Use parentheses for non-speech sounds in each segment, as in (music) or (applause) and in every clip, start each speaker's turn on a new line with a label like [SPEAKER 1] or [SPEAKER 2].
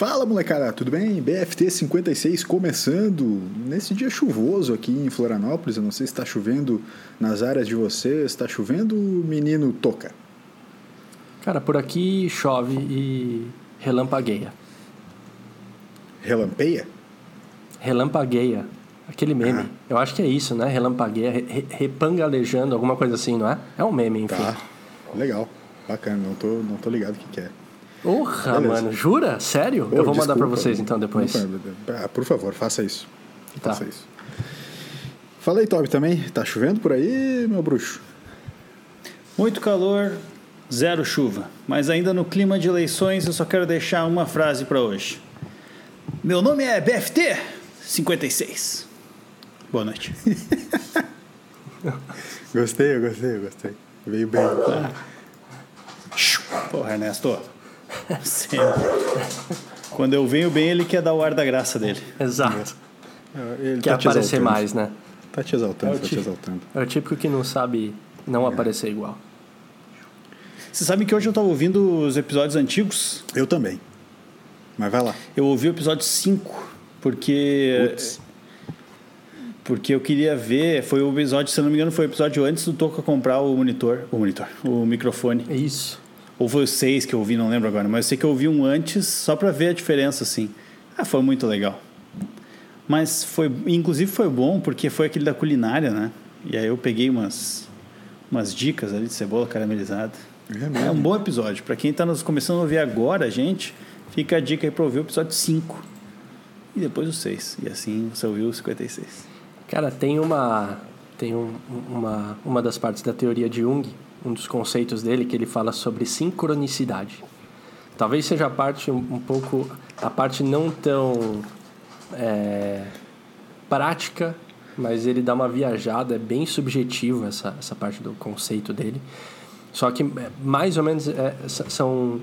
[SPEAKER 1] Fala molecada, tudo bem? BFT 56 começando nesse dia chuvoso aqui em Florianópolis. Eu não sei se está chovendo nas áreas de vocês. Está chovendo, menino Toca?
[SPEAKER 2] Cara, por aqui chove e relampagueia.
[SPEAKER 1] Relampeia?
[SPEAKER 2] Relampagueia. Aquele meme. Ah. Eu acho que é isso, né? Relampagueia, re repangalejando, alguma coisa assim, não é? É um meme, enfim.
[SPEAKER 1] Tá. Legal. Bacana. Não tô, não tô ligado o que, que é.
[SPEAKER 2] Porra, mano, jura? Sério? Oh, eu vou mandar para vocês então depois.
[SPEAKER 1] Ah, por favor, faça isso. Tá. Faça isso. Fala aí, Toby, também. Tá chovendo por aí, meu bruxo?
[SPEAKER 3] Muito calor, zero chuva. Mas ainda no clima de eleições, eu só quero deixar uma frase para hoje. Meu nome é BFT 56. Boa noite. (laughs)
[SPEAKER 1] gostei, eu gostei, eu gostei. Veio bem. Ah.
[SPEAKER 3] Porra, Ernesto. Sempre. Quando eu venho bem, ele quer dar o ar da graça dele.
[SPEAKER 2] Exato. Ele quer tá aparecer mais, né?
[SPEAKER 1] Tá te exaltando, é tá te exaltando.
[SPEAKER 2] É o típico que não sabe não é. aparecer igual.
[SPEAKER 3] Você sabe que hoje eu estava ouvindo os episódios antigos?
[SPEAKER 1] Eu também. Mas vai lá.
[SPEAKER 3] Eu ouvi o episódio 5, porque. Putz. Porque eu queria ver. Foi o episódio, se não me engano, foi o episódio antes do Toca comprar o monitor. O monitor. O microfone.
[SPEAKER 2] É isso.
[SPEAKER 3] Ou foi o 6 que eu ouvi, não lembro agora, mas eu sei que eu ouvi um antes só para ver a diferença, assim. Ah, foi muito legal. Mas foi, inclusive foi bom porque foi aquele da culinária, né? E aí eu peguei umas, umas dicas ali de cebola caramelizada. É, é um bom episódio. Para quem está nos começando a ouvir agora, gente, fica a dica aí para ouvir o episódio 5 e depois o 6. E assim você ouviu o 56.
[SPEAKER 2] Cara, tem uma tem um, uma uma das partes da teoria de Jung um dos conceitos dele que ele fala sobre sincronicidade. Talvez seja a parte um, um pouco a parte não tão é, prática, mas ele dá uma viajada, é bem subjetivo essa essa parte do conceito dele. Só que é, mais ou menos é, são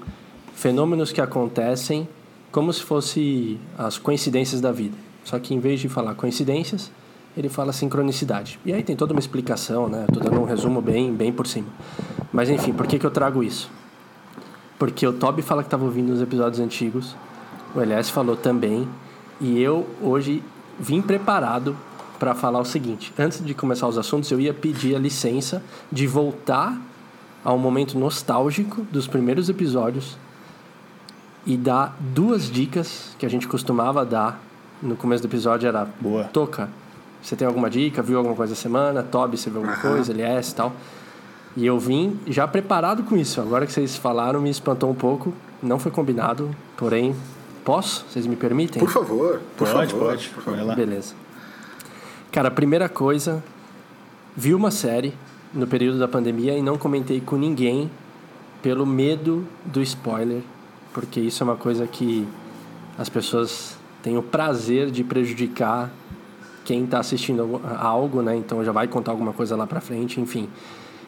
[SPEAKER 2] fenômenos que acontecem como se fosse as coincidências da vida. Só que em vez de falar coincidências, ele fala sincronicidade. E aí tem toda uma explicação, né? Estou dando um resumo bem, bem por cima. Mas enfim, por que, que eu trago isso? Porque o Toby fala que estava ouvindo os episódios antigos, o Elias falou também, e eu hoje vim preparado para falar o seguinte: antes de começar os assuntos, eu ia pedir a licença de voltar ao momento nostálgico dos primeiros episódios e dar duas dicas que a gente costumava dar no começo do episódio era
[SPEAKER 1] Boa.
[SPEAKER 2] toca você tem alguma dica? Viu alguma coisa essa semana? Toby, você viu alguma uhum. coisa? LS e tal. E eu vim já preparado com isso. Agora que vocês falaram, me espantou um pouco. Não foi combinado, porém, posso? Vocês me permitem?
[SPEAKER 1] Por favor,
[SPEAKER 3] por pode, favor. Pode, pode.
[SPEAKER 2] Beleza. Cara, a primeira coisa, vi uma série no período da pandemia e não comentei com ninguém pelo medo do spoiler, porque isso é uma coisa que as pessoas têm o prazer de prejudicar quem está assistindo algo, né? Então já vai contar alguma coisa lá para frente, enfim.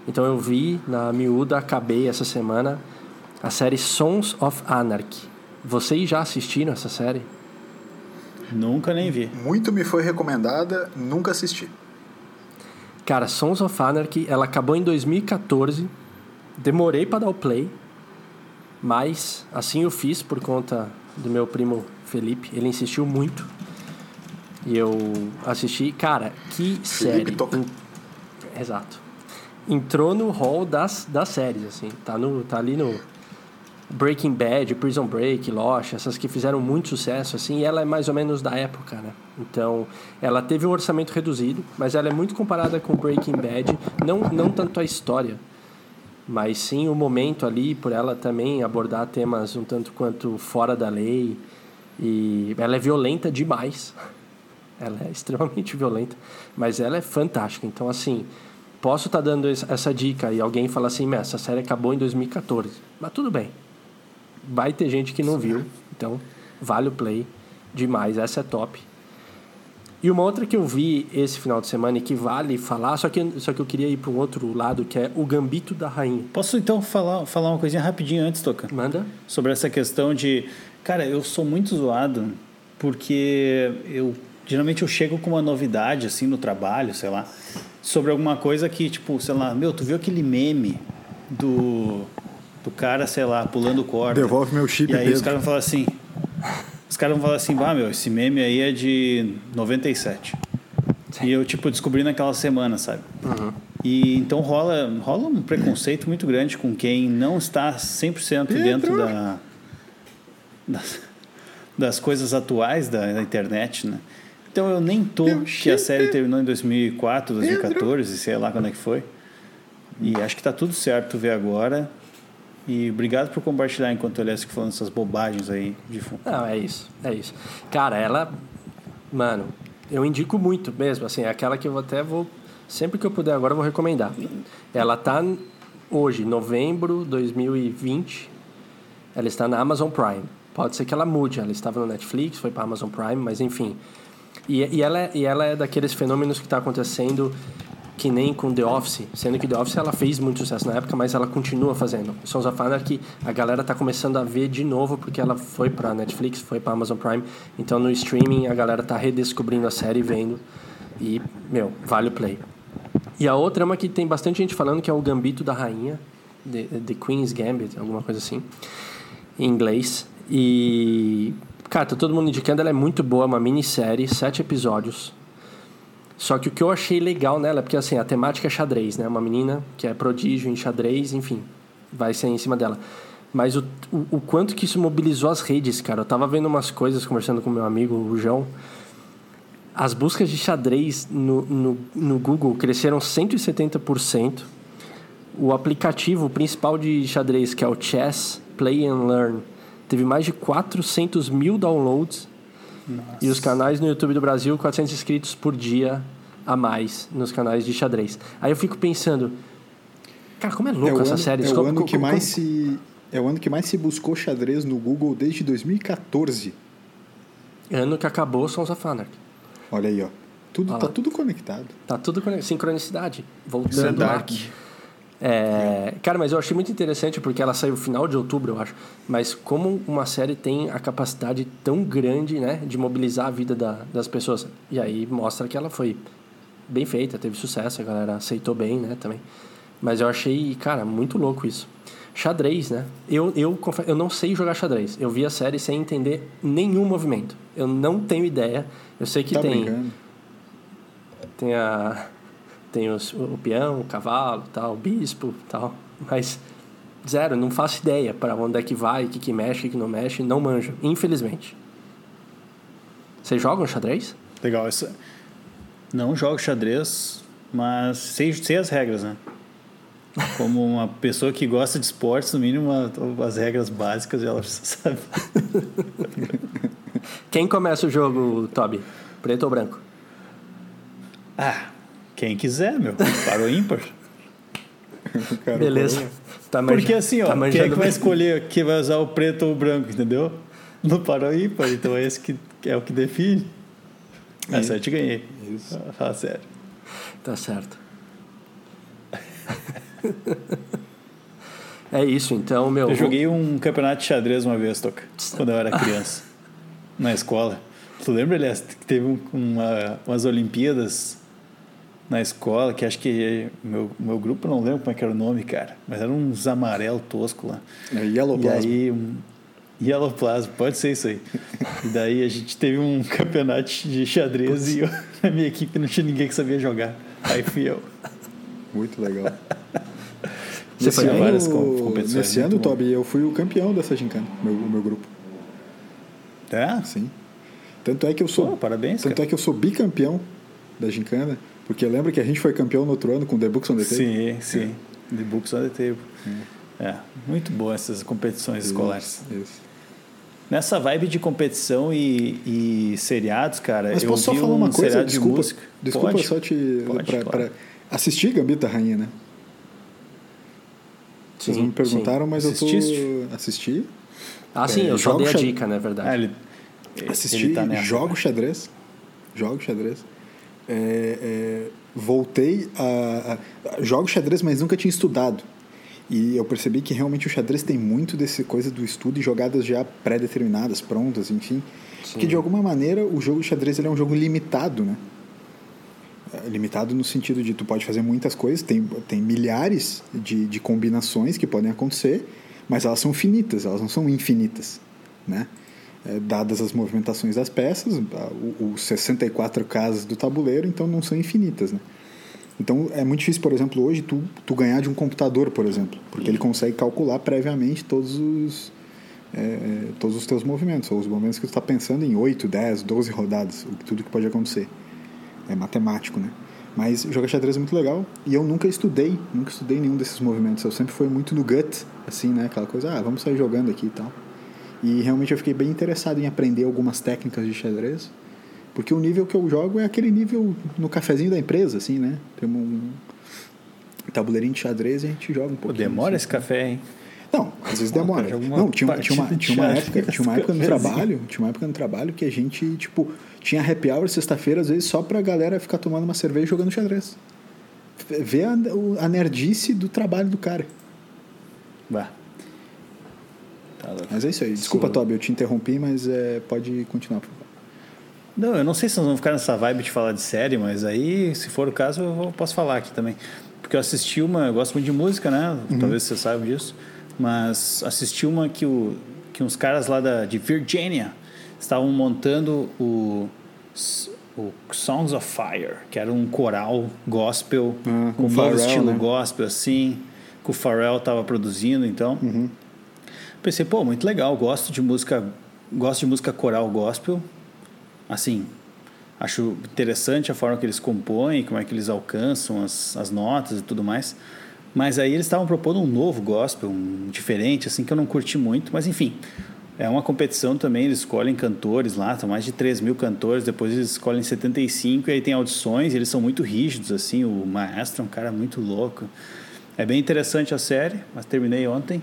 [SPEAKER 2] Então eu vi na miúda, acabei essa semana a série Sons of Anarchy. Vocês já assistiram essa série?
[SPEAKER 3] Nunca nem vi.
[SPEAKER 1] Muito me foi recomendada, nunca assisti.
[SPEAKER 2] Cara, Sons of Anarchy, ela acabou em 2014. Demorei para dar o play, mas assim eu fiz por conta do meu primo Felipe. Ele insistiu muito. E eu assisti, cara, que série. In... Exato. Entrou no hall das, das séries, assim. Tá, no, tá ali no Breaking Bad, Prison Break, Lost, essas que fizeram muito sucesso, assim. E ela é mais ou menos da época, né? Então, ela teve um orçamento reduzido, mas ela é muito comparada com Breaking Bad. Não, não tanto a história, mas sim o momento ali, por ela também abordar temas um tanto quanto fora da lei. E ela é violenta demais. Ela é (laughs) extremamente violenta, mas ela é fantástica. Então, assim, posso estar tá dando essa dica e alguém fala assim, essa série acabou em 2014. Mas tudo bem. Vai ter gente que não viu, então vale o play demais. Essa é top. E uma outra que eu vi esse final de semana e que vale falar, só que, só que eu queria ir para um outro lado, que é o Gambito da Rainha.
[SPEAKER 3] Posso então falar, falar uma coisinha rapidinho antes, Toca?
[SPEAKER 2] Manda.
[SPEAKER 3] Sobre essa questão de. Cara, eu sou muito zoado porque eu Geralmente eu chego com uma novidade, assim, no trabalho, sei lá, sobre alguma coisa que, tipo, sei lá, meu, tu viu aquele meme do, do cara, sei lá, pulando corda?
[SPEAKER 1] Devolve meu chip,
[SPEAKER 3] E aí Pedro. os caras vão falar assim, os caras vão falar assim, ah, meu, esse meme aí é de 97. Sim. E eu, tipo, descobri naquela semana, sabe? Uhum. E então rola, rola um preconceito muito grande com quem não está 100% dentro da, das, das coisas atuais da, da, internet, né? Então eu nem tô que a série terminou em 2004, 2014, sei lá quando é que foi. E acho que tá tudo certo ver agora. E obrigado por compartilhar enquanto eu fico falando essas bobagens aí de fundo.
[SPEAKER 2] Não, é isso, é isso. Cara, ela. Mano, eu indico muito mesmo, assim, é aquela que eu até vou. Sempre que eu puder agora eu vou recomendar. Ela tá hoje, novembro de 2020. Ela está na Amazon Prime. Pode ser que ela mude. Ela estava no Netflix, foi para Amazon Prime, mas enfim. E, e, ela, é, e ela é daqueles fenômenos que está acontecendo que nem com The Office, sendo que The Office ela fez muito sucesso na época, mas ela continua fazendo. Sons of Anarchy a galera tá começando a ver de novo porque ela foi para Netflix, foi para Amazon Prime, então no streaming a galera tá redescobrindo a série vendo e, meu, vale o play. E a outra é uma que tem bastante gente falando que é o Gambito da Rainha, The, The Queen's Gambit, alguma coisa assim, em inglês. E, cara, tá todo mundo indicando, ela é muito boa, uma minissérie, sete episódios, só que o que eu achei legal nela é porque assim, a temática é xadrez, né? Uma menina que é prodígio em xadrez, enfim, vai ser em cima dela. Mas o, o, o, quanto que isso mobilizou as redes, cara. Eu tava vendo umas coisas, conversando com meu amigo, o João. As buscas de xadrez no, no, no Google cresceram 170%. O aplicativo principal de xadrez, que é o Chess Play and Learn, teve mais de 400 mil downloads nossa. E os canais no YouTube do Brasil, 400 inscritos por dia a mais nos canais de xadrez. Aí eu fico pensando, cara, como é louco é essa
[SPEAKER 1] ano,
[SPEAKER 2] série.
[SPEAKER 1] É o, ano que mais se, é o ano que mais se buscou xadrez no Google desde 2014.
[SPEAKER 2] Ano que acabou Sons of Anarchy.
[SPEAKER 1] Olha aí, ó. Tudo, tá tudo conectado.
[SPEAKER 2] Tá tudo conectado. Sincronicidade. Voltando lá. É, cara, mas eu achei muito interessante porque ela saiu no final de outubro, eu acho. Mas como uma série tem a capacidade tão grande, né, de mobilizar a vida da, das pessoas. E aí mostra que ela foi bem feita, teve sucesso, a galera aceitou bem, né, também. Mas eu achei, cara, muito louco isso. Xadrez, né? Eu, eu, eu não sei jogar xadrez. Eu vi a série sem entender nenhum movimento. Eu não tenho ideia. Eu sei que
[SPEAKER 1] tá
[SPEAKER 2] tem.
[SPEAKER 1] Brincando.
[SPEAKER 2] Tem a tem os, o peão, o cavalo, tal, o bispo, tal, mas zero, não faço ideia para onde é que vai, o que, que mexe, o que, que não mexe, não manjo, infelizmente. Vocês jogam xadrez?
[SPEAKER 3] Legal, isso. Não jogo xadrez, mas sei, sei as regras, né? Como uma pessoa que gosta de esportes, no mínimo as regras básicas ela precisa saber.
[SPEAKER 2] Quem começa o jogo, Toby? Preto ou branco?
[SPEAKER 3] Ah, quem quiser, meu. Para o ímpar. (laughs)
[SPEAKER 2] Beleza.
[SPEAKER 3] Tá Porque assim, ó, tá quem é que vai escolher que vai usar o preto ou o branco, entendeu? No para o ímpar, então é esse que é o que define. Essa eu te ganhei. Isso. Fala sério.
[SPEAKER 2] Tá certo. (laughs) é isso, então, meu.
[SPEAKER 3] Eu joguei um campeonato de xadrez uma vez, Toca, quando eu era criança, na escola. Tu lembra, aliás, que teve uma, umas Olimpíadas na escola, que acho que meu, meu grupo, não lembro como é que era o nome, cara, mas era uns amarelo tosco lá.
[SPEAKER 1] É Yellow Plasma.
[SPEAKER 3] E aí, um, Yellow Plasma, pode ser isso aí. e daí a gente teve um (laughs) campeonato de xadrez Putz. e eu, (laughs) na minha equipe não tinha ninguém que sabia jogar. Aí fui eu.
[SPEAKER 1] Muito legal.
[SPEAKER 2] Nesse
[SPEAKER 1] ano, várias competições. Nesse ano, Toby, eu fui o campeão dessa gincana, meu, o meu grupo.
[SPEAKER 3] É?
[SPEAKER 1] Sim. Tanto é que eu sou.
[SPEAKER 3] Pô, parabéns.
[SPEAKER 1] Tanto
[SPEAKER 3] cara.
[SPEAKER 1] é que eu sou bicampeão da gincana. Porque lembra que a gente foi campeão no outro ano com The Books on the Table?
[SPEAKER 3] Sim, sim. É. The Books on the Table. É, é muito boa essas competições isso, escolares.
[SPEAKER 1] Isso.
[SPEAKER 3] Nessa vibe de competição e, e seriados, cara,
[SPEAKER 1] Mas
[SPEAKER 3] eu
[SPEAKER 1] posso
[SPEAKER 3] vi
[SPEAKER 1] só falar
[SPEAKER 3] um
[SPEAKER 1] uma coisa?
[SPEAKER 3] De
[SPEAKER 1] desculpa,
[SPEAKER 3] música.
[SPEAKER 1] desculpa
[SPEAKER 3] pode,
[SPEAKER 1] só te...
[SPEAKER 3] Pode,
[SPEAKER 1] pra,
[SPEAKER 3] claro.
[SPEAKER 1] pra assistir Gambito da Rainha, né? Vocês não me perguntaram, sim. mas
[SPEAKER 3] Assististe?
[SPEAKER 1] eu tô... Assisti.
[SPEAKER 2] Ah, sim, é, eu só dei a dica, na né, verdade.
[SPEAKER 3] Ah, ele,
[SPEAKER 1] Assisti,
[SPEAKER 3] ele tá nessa,
[SPEAKER 1] jogo xadrez. Jogo xadrez. É, é, voltei a, a, Jogo xadrez, mas nunca tinha estudado. E eu percebi que realmente o xadrez tem muito dessa coisa do estudo e jogadas já pré-determinadas, prontas, enfim. Sim. Que de alguma maneira o jogo de xadrez ele é um jogo limitado, né? É limitado no sentido de tu pode fazer muitas coisas, tem, tem milhares de, de combinações que podem acontecer, mas elas são finitas, elas não são infinitas, né? É, dadas as movimentações das peças, os 64 casas do tabuleiro, então não são infinitas, né? Então é muito difícil, por exemplo, hoje tu, tu ganhar de um computador, por exemplo, porque ele consegue calcular previamente todos os, é, todos os teus movimentos, ou os movimentos que tu está pensando em 8, 10, 12 rodadas, tudo que pode acontecer. É matemático, né? Mas jogar xadrez é muito legal e eu nunca estudei, nunca estudei nenhum desses movimentos. Eu sempre fui muito no gut, assim, né? Aquela coisa, ah, vamos sair jogando aqui e tal. E realmente eu fiquei bem interessado em aprender algumas técnicas de xadrez, porque o nível que eu jogo é aquele nível no cafezinho da empresa, assim, né? Tem um tabuleirinho de xadrez e a gente joga um pouco.
[SPEAKER 3] Demora assim, esse café, hein?
[SPEAKER 1] Não, às vezes demora. Não, tinha, tinha, uma, tinha uma época, tinha uma época no (laughs) trabalho, tinha uma época no trabalho que a gente, tipo, tinha happy hour sexta-feira, às vezes, só pra galera ficar tomando uma cerveja e jogando xadrez. Ver a, a nerdice do trabalho do cara.
[SPEAKER 3] Bah.
[SPEAKER 1] Tá mas é isso aí. Desculpa. Toby, eu te interrompi, mas é, pode continuar.
[SPEAKER 3] Não, eu não sei se nós vamos ficar nessa vibe de falar de série, mas aí, se for o caso, eu posso falar aqui também. Porque eu assisti uma, eu gosto muito de música, né? Uhum. Talvez você saiba disso mas assisti uma que, o, que uns caras lá da, de Virginia estavam montando o, o Songs of Fire, que era um coral gospel, ah, com um novo estilo né? gospel, assim, que o Pharrell estava produzindo, então. Uhum. Pensei, pô, muito legal, gosto de música, gosto de música coral gospel, assim, acho interessante a forma que eles compõem, como é que eles alcançam as, as notas e tudo mais. Mas aí eles estavam propondo um novo gospel, um diferente, assim, que eu não curti muito. Mas enfim, é uma competição também, eles escolhem cantores lá, são mais de 3 mil cantores, depois eles escolhem 75 e aí tem audições, eles são muito rígidos, assim, o maestro é um cara muito louco. É bem interessante a série, mas terminei ontem.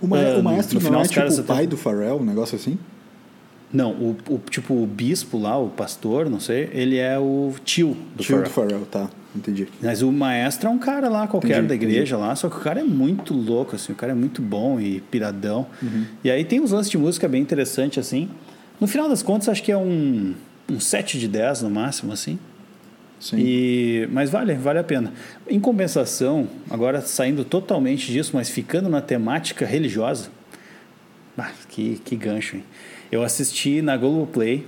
[SPEAKER 1] O, ma uh, o maestro no, no final, é tipo o pai até... do Pharrell, um negócio assim?
[SPEAKER 3] Não, o, o, tipo o bispo lá, o pastor, não sei, ele é o tio do
[SPEAKER 1] tio
[SPEAKER 3] Pharrell.
[SPEAKER 1] do Pharrell, tá. Entendi.
[SPEAKER 3] Mas o maestro é um cara lá, qualquer entendi, da igreja entendi. lá, só que o cara é muito louco, assim, o cara é muito bom e piradão. Uhum. E aí tem uns lances de música bem interessante, assim. No final das contas, acho que é um, um 7 de 10 no máximo, assim. Sim. E, mas vale, vale a pena. Em compensação, agora saindo totalmente disso, mas ficando na temática religiosa, ah, que, que gancho, hein? Eu assisti na Globoplay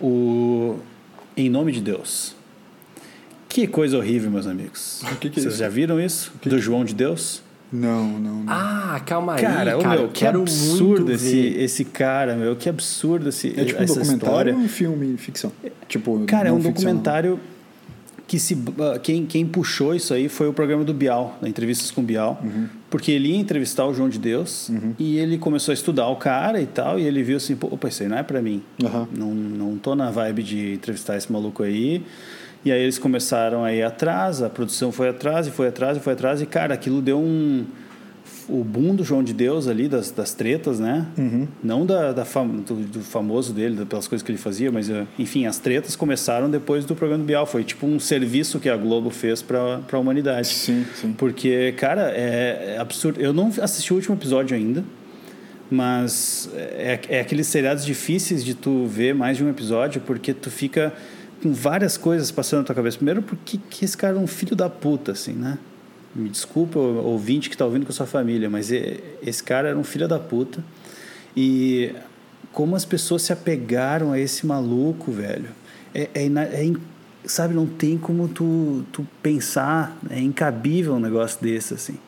[SPEAKER 3] o Em Nome de Deus. Que coisa horrível, meus amigos.
[SPEAKER 1] Que, que é
[SPEAKER 3] Vocês
[SPEAKER 1] isso?
[SPEAKER 3] já viram isso? Do que... João de Deus?
[SPEAKER 1] Não, não, não.
[SPEAKER 2] Ah, calma aí,
[SPEAKER 3] cara.
[SPEAKER 2] cara
[SPEAKER 3] meu, que absurdo esse, esse cara, meu. Que absurdo esse,
[SPEAKER 1] é tipo um
[SPEAKER 3] essa
[SPEAKER 1] documentário
[SPEAKER 3] história.
[SPEAKER 1] ou um filme ficção?
[SPEAKER 3] Tipo, cara, é um documentário que se uh, quem, quem puxou isso aí foi o programa do Bial, da entrevistas com o Bial, uhum. porque ele ia entrevistar o João de Deus uhum. e ele começou a estudar o cara e tal, e ele viu assim, opa, isso aí não é para mim. Uhum. Não, não tô na vibe de entrevistar esse maluco aí. E aí eles começaram a ir atrás, a produção foi atrás e foi atrás e foi atrás, e cara, aquilo deu um o boom do João de Deus ali, das, das tretas, né? Uhum. Não da, da fam, do, do, famoso dele, pelas coisas que ele fazia, mas, eh, enfim, as tretas começaram depois do programa do Bial. Foi tipo um serviço que a Globo fez para a humanidade.
[SPEAKER 1] Sim, sim.
[SPEAKER 3] Porque, cara, é, é absurdo. Eu não assisti o último episódio ainda, mas é, é aqueles seriados difíceis de tu ver mais de um episódio, porque tu fica com várias coisas passando na tua cabeça. Primeiro, porque que esse cara é um filho da puta, assim, né? Me desculpa, ouvinte que está ouvindo com a sua família, mas esse cara era um filho da puta. E como as pessoas se apegaram a esse maluco, velho. É, é, é sabe, não tem como tu, tu pensar, é incabível um negócio desse, assim.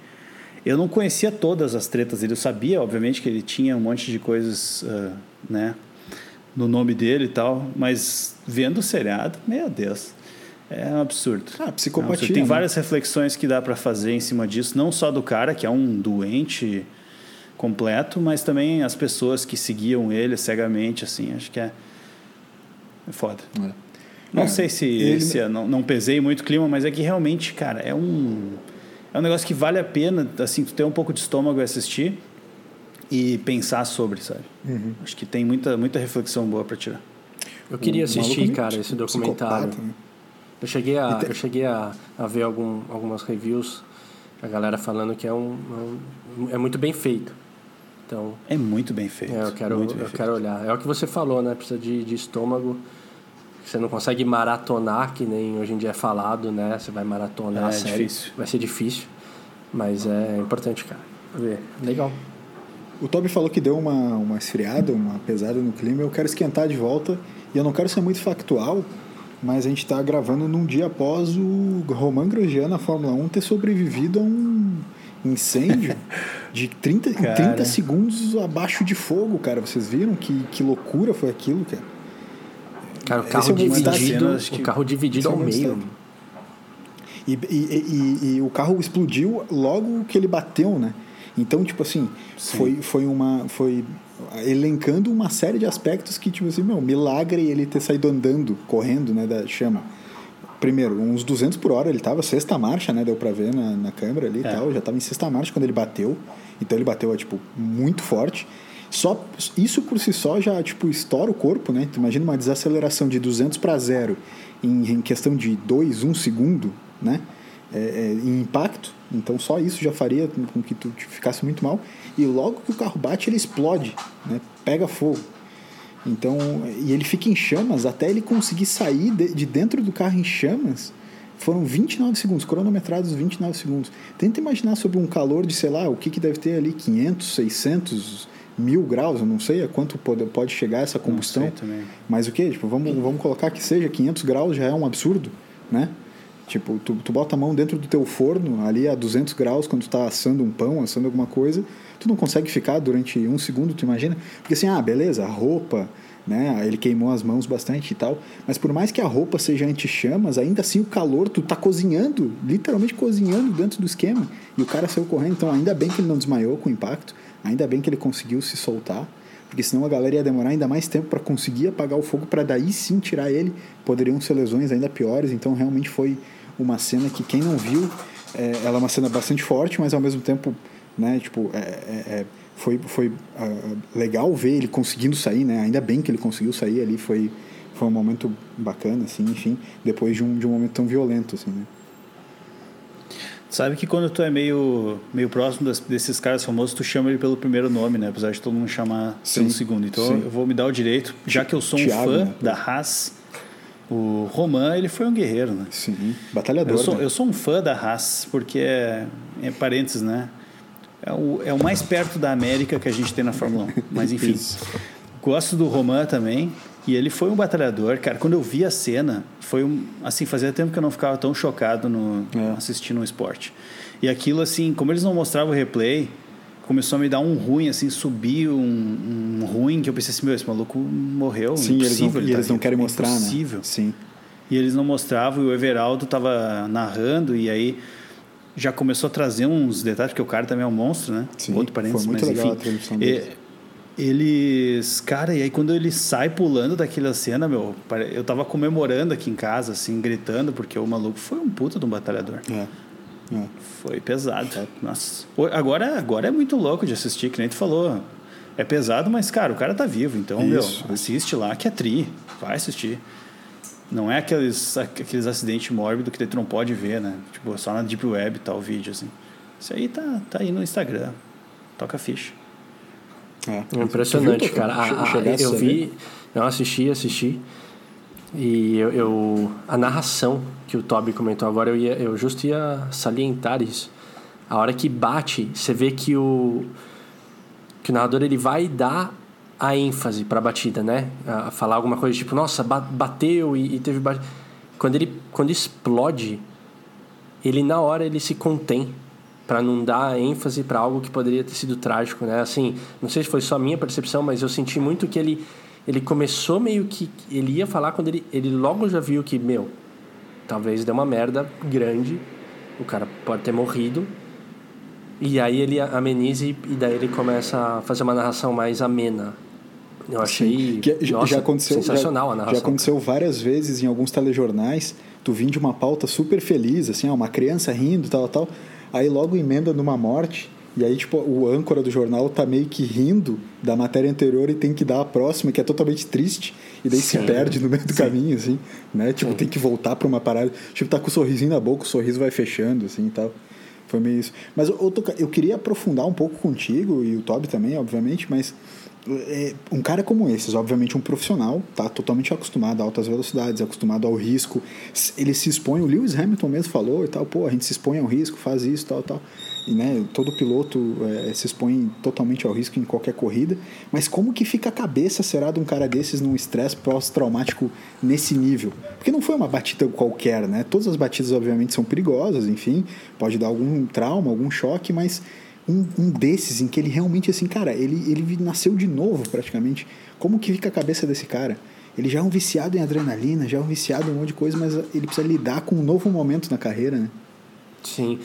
[SPEAKER 3] Eu não conhecia todas as tretas dele, eu sabia, obviamente, que ele tinha um monte de coisas, uh, né, no nome dele e tal, mas vendo o seriado, meu Deus. É um absurdo.
[SPEAKER 1] Ah, psicopatia. É um absurdo.
[SPEAKER 3] Tem
[SPEAKER 1] né?
[SPEAKER 3] várias reflexões que dá para fazer em cima disso, não só do cara, que é um doente completo, mas também as pessoas que seguiam ele cegamente, assim, acho que é, é foda. É. Não é, sei se, ele... se não, não pesei muito clima, mas é que realmente, cara, é um é um negócio que vale a pena, assim, tu ter um pouco de estômago e assistir e pensar sobre, sabe? Uhum. Acho que tem muita muita reflexão boa para tirar.
[SPEAKER 2] Eu queria assistir, cara, esse documentário. Né? Eu cheguei a, eu cheguei a, a ver algum, algumas reviews, a galera falando que é, um, um, é muito bem feito. Então,
[SPEAKER 3] é muito bem feito.
[SPEAKER 2] É, eu quero, eu feito. quero olhar. É o que você falou, né? Precisa de, de estômago. Você não consegue maratonar, que nem hoje em dia é falado, né? Você vai maratonar é, a série. Difícil. Vai ser difícil. Mas é importante, cara. Ver. Legal.
[SPEAKER 1] o Toby falou que deu uma, uma esfriada, uma pesada no clima. Eu quero esquentar de volta e eu não quero ser muito factual, mas a gente está gravando num dia após o Roman Grosjean na Fórmula 1 ter sobrevivido a um incêndio (laughs) de 30, 30 segundos abaixo de fogo, cara. Vocês viram que, que loucura foi aquilo, cara?
[SPEAKER 2] Cara, o carro é dividido, o carro dividido ao meio.
[SPEAKER 1] E, e, e, e, o carro explodiu logo que ele bateu, né? Então, tipo assim, foi, foi uma. Foi elencando uma série de aspectos que, tipo assim, meu, milagre ele ter saído andando, correndo, né, da chama. Primeiro, uns 200 por hora, ele tava sexta marcha, né, deu pra ver na, na câmera ali e é. tal, já tava em sexta marcha quando ele bateu, então ele bateu, tipo, muito forte. Só isso por si só já, tipo, estoura o corpo, né? Tu imagina uma desaceleração de 200 para zero em, em questão de 2, 1 um segundo, né? É, é, em impacto, então só isso já faria com que tu ficasse muito mal. E logo que o carro bate, ele explode, né? pega fogo. Então, e ele fica em chamas até ele conseguir sair de, de dentro do carro em chamas. Foram 29 segundos, cronometrados 29 segundos. Tenta imaginar sobre um calor de, sei lá, o que, que deve ter ali, 500, 600, mil graus, eu não sei a quanto pode, pode chegar essa combustão. Mas o que? Tipo, vamos, vamos colocar que seja 500 graus, já é um absurdo, né? Tipo, tu, tu bota a mão dentro do teu forno, ali a 200 graus, quando tu tá assando um pão, assando alguma coisa, tu não consegue ficar durante um segundo, tu imagina? Porque assim, ah, beleza, a roupa, né? Ele queimou as mãos bastante e tal. Mas por mais que a roupa seja anti-chamas, ainda assim o calor, tu tá cozinhando, literalmente cozinhando dentro do esquema. E o cara saiu correndo, então ainda bem que ele não desmaiou com o impacto, ainda bem que ele conseguiu se soltar porque senão a galera ia demorar ainda mais tempo para conseguir apagar o fogo para daí sim tirar ele. Poderiam ser lesões ainda piores, então realmente foi uma cena que quem não viu, é, ela é uma cena bastante forte, mas ao mesmo tempo, né, tipo, é, é, é foi, foi uh, legal ver ele conseguindo sair, né? Ainda bem que ele conseguiu sair ali, foi, foi um momento bacana, assim, enfim, depois de um, de um momento tão violento, assim, né?
[SPEAKER 3] Sabe que quando tu é meio, meio próximo das, desses caras famosos, tu chama ele pelo primeiro nome, né? Apesar de todo mundo chamar sim, pelo segundo. Então sim. eu vou me dar o direito, já que eu sou um Thiago, fã né? da Haas, o Roman, ele foi um guerreiro, né?
[SPEAKER 1] Sim, batalhador.
[SPEAKER 3] Eu sou,
[SPEAKER 1] né?
[SPEAKER 3] eu sou um fã da Haas, porque é, é parênteses, né? É o, é o mais perto da América que a gente tem na Fórmula 1. (laughs) Mas enfim, gosto do Roman também. E ele foi um batalhador, cara. Quando eu vi a cena, foi um. Assim, fazia tempo que eu não ficava tão chocado no, é. assistindo um esporte. E aquilo, assim, como eles não mostravam o replay, começou a me dar um ruim, assim, subiu um, um ruim que eu pensei assim, meu, esse maluco morreu.
[SPEAKER 1] Sim, eles não, e eles não querem mostrar,
[SPEAKER 3] né? impossível.
[SPEAKER 1] né? Sim.
[SPEAKER 3] E eles não mostravam, e o Everaldo tava narrando, e aí já começou a trazer uns detalhes, porque o cara também é um monstro, né?
[SPEAKER 1] Sim, Outro parênteses, foi muito mas, legal enfim, a
[SPEAKER 3] deles. Eles, cara, e aí quando ele sai pulando daquela cena, meu, eu tava comemorando aqui em casa, assim, gritando, porque o maluco foi um puta de um batalhador.
[SPEAKER 1] É.
[SPEAKER 3] Foi pesado. É. Nossa. Agora, agora é muito louco de assistir, que nem tu falou. É pesado, mas, cara, o cara tá vivo. Então, Isso. meu, assiste lá que é tri. Vai assistir. Não é aqueles, aqueles acidentes mórbidos que tu não pode ver, né? Tipo, só na Deep Web tá o vídeo, assim. Isso aí tá, tá aí no Instagram. Toca ficha.
[SPEAKER 2] É. é impressionante, cara. A, a, eu vi, eu assisti, assisti. E eu, eu, a narração que o Toby comentou agora, eu, ia, eu justo ia salientar isso. A hora que bate, você vê que o, que o narrador ele vai dar a ênfase para a batida, né? A falar alguma coisa tipo, nossa, bateu e, e teve batida. Quando ele quando explode, ele na hora ele se contém para não dar ênfase para algo que poderia ter sido trágico, né? Assim, não sei se foi só a minha percepção, mas eu senti muito que ele ele começou meio que. Ele ia falar quando ele, ele logo já viu que, meu, talvez deu uma merda grande, o cara pode ter morrido. E aí ele ameniza e, e daí ele começa a fazer uma narração mais amena. Eu achei
[SPEAKER 1] que, nossa, já aconteceu, sensacional já, a narração. Já aconteceu várias vezes em alguns telejornais, tu vim de uma pauta super feliz, assim, ó, uma criança rindo, tal, tal, aí logo emenda numa morte e aí, tipo, o âncora do jornal tá meio que rindo da matéria anterior e tem que dar a próxima, que é totalmente triste, e daí Sim. se perde no meio do Sim. caminho, assim, né? Tipo, Sim. tem que voltar para uma parada. Tipo, tá com o sorrisinho na boca, o sorriso vai fechando, assim e tal. Foi meio isso. Mas eu, eu queria aprofundar um pouco contigo, e o Toby também, obviamente, mas é, um cara como esses, obviamente um profissional, tá totalmente acostumado a altas velocidades, acostumado ao risco, ele se expõe, o Lewis Hamilton mesmo falou e tal, pô, a gente se expõe ao risco, faz isso, tal, tal. Né, todo piloto é, se expõe totalmente ao risco em qualquer corrida, mas como que fica a cabeça, será, de um cara desses num estresse pós-traumático nesse nível? Porque não foi uma batida qualquer, né? Todas as batidas, obviamente, são perigosas, enfim, pode dar algum trauma, algum choque, mas um, um desses em que ele realmente, assim, cara, ele, ele nasceu de novo praticamente. Como que fica a cabeça desse cara? Ele já é um viciado em adrenalina, já é um viciado em um monte de coisa, mas ele precisa lidar com um novo momento na carreira, né?
[SPEAKER 2] Sim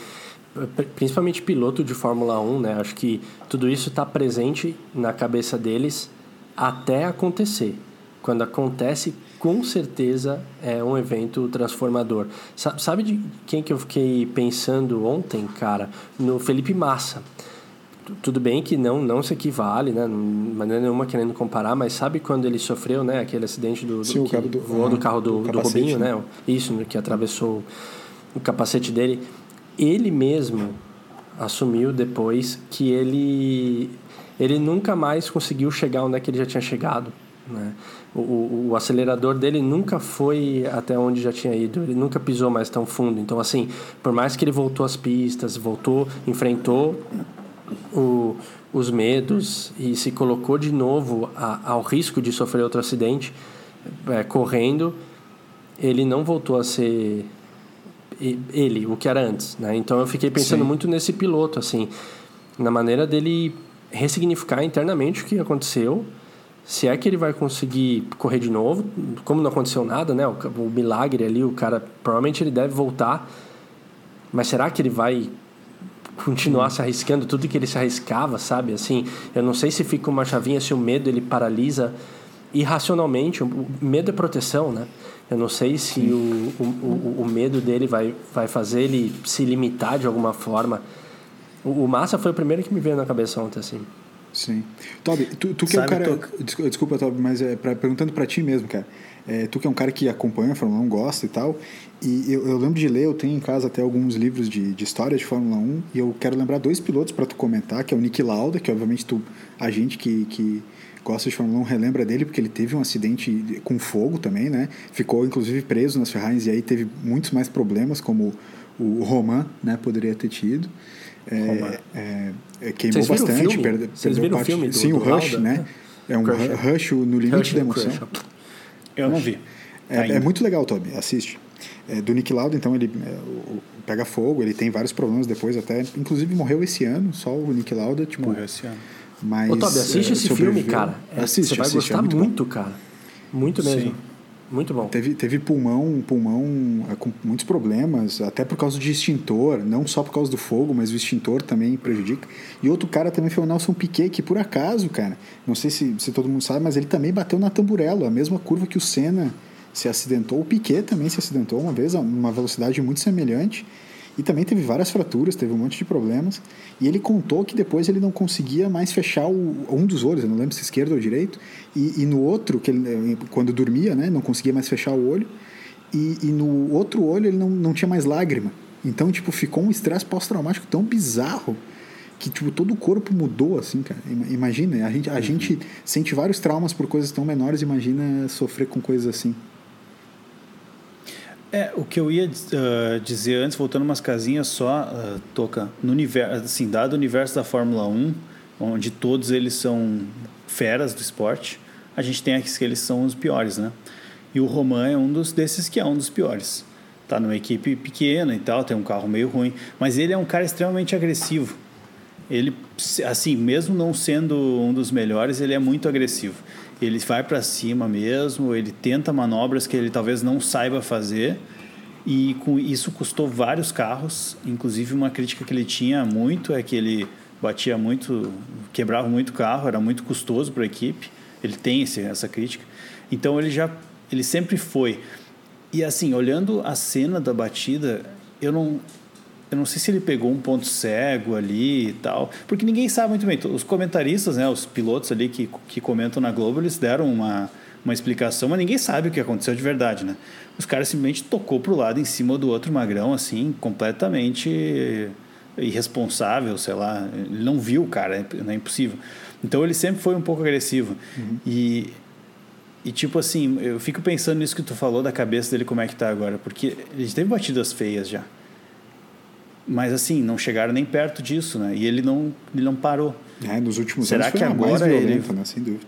[SPEAKER 2] principalmente piloto de Fórmula 1, né? Acho que tudo isso está presente na cabeça deles até acontecer. Quando acontece, com certeza é um evento transformador. Sabe de quem que eu fiquei pensando ontem, cara? No Felipe Massa. Tudo bem que não não se equivale, né? De maneira nenhuma querendo comparar, mas sabe quando ele sofreu, né? Aquele acidente do, do
[SPEAKER 1] Sim,
[SPEAKER 2] que
[SPEAKER 1] do,
[SPEAKER 2] voou do carro do, do, do Rubinho, né? né? Isso, que atravessou o capacete dele ele mesmo assumiu depois que ele ele nunca mais conseguiu chegar onde é que ele já tinha chegado. Né? O, o, o, acelerador dele nunca foi até onde já tinha ido, ele nunca pisou mais tão fundo. Então, assim, por mais que ele voltou às pistas, voltou, enfrentou o, os medos e se colocou de novo a, ao risco de sofrer outro acidente, é, correndo, ele não voltou a ser ele, o que era antes, né? Então eu fiquei pensando Sim. muito nesse piloto, assim, na maneira dele ressignificar internamente o que aconteceu, se é que ele vai conseguir correr de novo, como não aconteceu nada, né? O, o milagre ali, o cara provavelmente ele deve voltar, mas será que ele vai continuar se arriscando tudo que ele se arriscava, sabe? Assim, eu não sei se fica uma chavinha se o medo ele paralisa irracionalmente. O medo é proteção, né? Eu não sei se o, o, o, medo dele vai, vai fazer ele se limitar de alguma forma. O, o Massa foi o primeiro que me veio na cabeça ontem, assim.
[SPEAKER 1] Sim. Toby, tu, tu que é um cara. Tô... Desculpa, Toby, mas é pra, perguntando para ti mesmo, cara. É, tu que é um cara que acompanha a Fórmula 1, gosta e tal. E eu, eu, lembro de ler, eu tenho em casa até alguns livros de, de história de Fórmula 1. E eu quero lembrar dois pilotos para tu comentar, que é o Nick Lauda, que obviamente tu, a gente que, que gosta de Fórmula 1 relembra dele porque ele teve um acidente com fogo também, né? Ficou inclusive preso nas Ferraris e aí teve muitos mais problemas, como o Roman, né, poderia ter tido. É, é, é, queimou bastante, perde,
[SPEAKER 2] Vocês perdeu parte. Filme do,
[SPEAKER 1] Sim,
[SPEAKER 2] do
[SPEAKER 1] o Rush, Lauda, né? É um Crush, Rush no limite Rush da emoção.
[SPEAKER 3] Eu não vi.
[SPEAKER 1] É, é, muito legal, Toby. Assiste. É, do Nick Lauda, então ele é, pega fogo, ele tem vários problemas depois até, inclusive morreu esse ano, só o Nick Lauda, tipo,
[SPEAKER 3] morreu esse ano.
[SPEAKER 1] Mas,
[SPEAKER 2] Ô, Toby, assiste
[SPEAKER 1] é,
[SPEAKER 2] esse filme, cara. É, assiste, você vai assiste, gostar é muito, muito cara. Muito mesmo. Sim. Muito bom.
[SPEAKER 1] Teve, teve pulmão, pulmão é, com muitos problemas, até por causa de extintor, não só por causa do fogo, mas o extintor também prejudica. E outro cara também foi o Nelson Piquet, que por acaso, cara, não sei se, se todo mundo sabe, mas ele também bateu na tamburela, a mesma curva que o Senna se acidentou. O Piquet também se acidentou uma vez, a uma velocidade muito semelhante. E também teve várias fraturas, teve um monte de problemas. E ele contou que depois ele não conseguia mais fechar o, um dos olhos, eu não lembro se esquerdo ou direito. E, e no outro, que ele, quando dormia, né, não conseguia mais fechar o olho. E, e no outro olho ele não, não tinha mais lágrima. Então, tipo, ficou um estresse pós-traumático tão bizarro que tipo todo o corpo mudou assim, cara. Imagina, a gente a gente sente vários traumas por coisas tão menores, imagina sofrer com coisas assim.
[SPEAKER 3] É, o que eu ia uh, dizer antes, voltando umas casinhas só, uh, Toca, no universo, assim, dado o universo da Fórmula 1, onde todos eles são feras do esporte, a gente tem aqui que eles são os piores, né? E o Roman é um dos desses que é um dos piores. Tá numa equipe pequena e tal, tem um carro meio ruim, mas ele é um cara extremamente agressivo. Ele, assim, mesmo não sendo um dos melhores, ele é muito agressivo ele vai para cima mesmo, ele tenta manobras que ele talvez não saiba fazer e com isso custou vários carros, inclusive uma crítica que ele tinha muito é que ele batia muito, quebrava muito carro, era muito custoso para a equipe. Ele tem esse, essa crítica. Então ele já ele sempre foi. E assim, olhando a cena da batida, eu não eu não sei se ele pegou um ponto cego ali e tal, porque ninguém sabe muito bem. Os comentaristas, né, os pilotos ali que, que comentam na Globo, eles deram uma, uma explicação, mas ninguém sabe o que aconteceu de verdade, né? Os caras simplesmente tocou pro lado em cima do outro magrão, assim, completamente irresponsável, sei lá. Ele não viu o cara, é, é impossível. Então ele sempre foi um pouco agressivo. Uhum. E, e tipo assim, eu fico pensando nisso que tu falou da cabeça dele, como é que tá agora, porque ele teve batidas feias já. Mas assim, não chegaram nem perto disso, né? E ele não, ele não parou.
[SPEAKER 1] É, nos últimos
[SPEAKER 3] Será
[SPEAKER 1] anos foi
[SPEAKER 3] que agora ele-
[SPEAKER 1] violenta, né? Sem dúvida.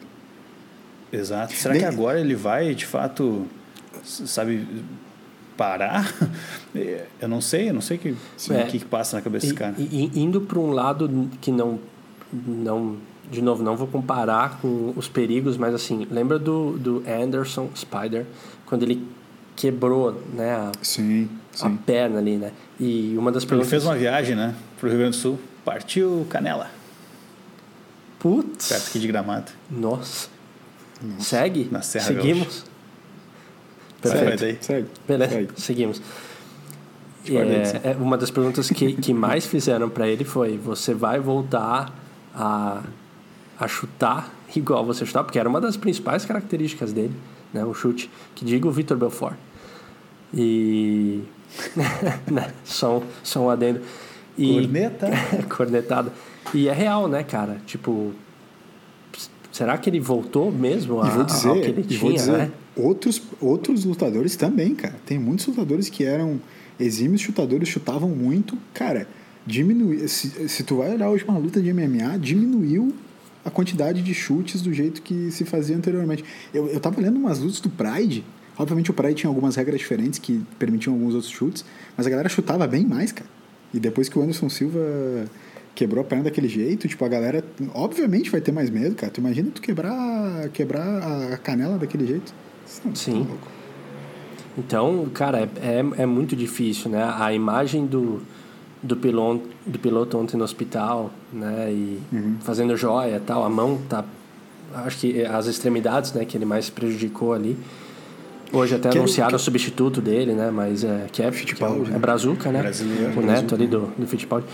[SPEAKER 3] Exato. Será
[SPEAKER 1] Nem-
[SPEAKER 3] que agora ele vai, de fato, sabe, parar? (laughs) Eu não sei, eu não sei o que,
[SPEAKER 2] É.
[SPEAKER 3] o que, que passa na cabeça
[SPEAKER 2] E,
[SPEAKER 3] desse cara.
[SPEAKER 2] e- e indo para um lado que não, não. De novo, não vou comparar com os perigos, mas assim, lembra do, do Anderson Spider, quando ele quebrou né, a,
[SPEAKER 1] Sim,
[SPEAKER 2] a
[SPEAKER 1] sim.
[SPEAKER 2] perna ali, né? E uma das
[SPEAKER 3] Ele
[SPEAKER 2] perguntas.
[SPEAKER 3] fez uma viagem, né, pro Rio Grande do Sul, partiu Canela,
[SPEAKER 2] Putz!
[SPEAKER 3] perto aqui de Gramado.
[SPEAKER 2] Nossa. Segue?
[SPEAKER 3] Na Serra
[SPEAKER 2] Seguimos? Perfeito.
[SPEAKER 3] daí.
[SPEAKER 1] Segue.
[SPEAKER 2] Beleza,
[SPEAKER 1] segue.
[SPEAKER 2] seguimos. É, é, uma das perguntas que, que mais fizeram para ele foi: você vai voltar a, a chutar igual você chutava? Porque era uma das principais características dele, né? O chute. Que diga o Vitor Belfort. E. (laughs) né? Só, um- só um adendo. E,
[SPEAKER 3] Corneta. (laughs)
[SPEAKER 2] cornetada. E é real, né, cara? Tipo. Será que ele voltou mesmo a,
[SPEAKER 1] E vou
[SPEAKER 2] ao
[SPEAKER 1] dizer,
[SPEAKER 2] que ele tinha,
[SPEAKER 1] vou dizer
[SPEAKER 2] né?
[SPEAKER 1] outros, outros lutadores também, cara. Tem muitos lutadores que eram exímios chutadores, chutavam muito. Cara, diminuiu. Se, se tu vai olhar hoje uma luta de MMA, diminuiu a quantidade de chutes do jeito que se fazia anteriormente. Eu, eu tava olhando umas lutas do Pride. Obviamente o Pride tinha algumas regras diferentes que permitiam alguns outros chutes, mas a galera chutava bem mais, cara. E depois que o Anderson Silva quebrou a perna daquele jeito, tipo, a galera obviamente vai ter mais medo, cara. Tu imagina tu quebrar, quebrar a canela daquele jeito? Não-
[SPEAKER 2] Sim.
[SPEAKER 1] tá.
[SPEAKER 2] Então, cara, é, é, é muito difícil, né? A imagem do, do, piloto, do piloto ontem no hospital, né? E fazendo joia e tal, a mão tá... Acho que as extremidades, né? Que ele mais prejudicou ali. Hoje até
[SPEAKER 1] Quero-
[SPEAKER 2] anunciaram
[SPEAKER 1] quero-
[SPEAKER 2] o substituto dele, né? Mas é... Que é, que é, o-
[SPEAKER 1] Fittipaldi,
[SPEAKER 2] é
[SPEAKER 1] né?
[SPEAKER 2] Brazuca, né?
[SPEAKER 3] Brasileiro,
[SPEAKER 2] o neto ali do, do Fittipaldi.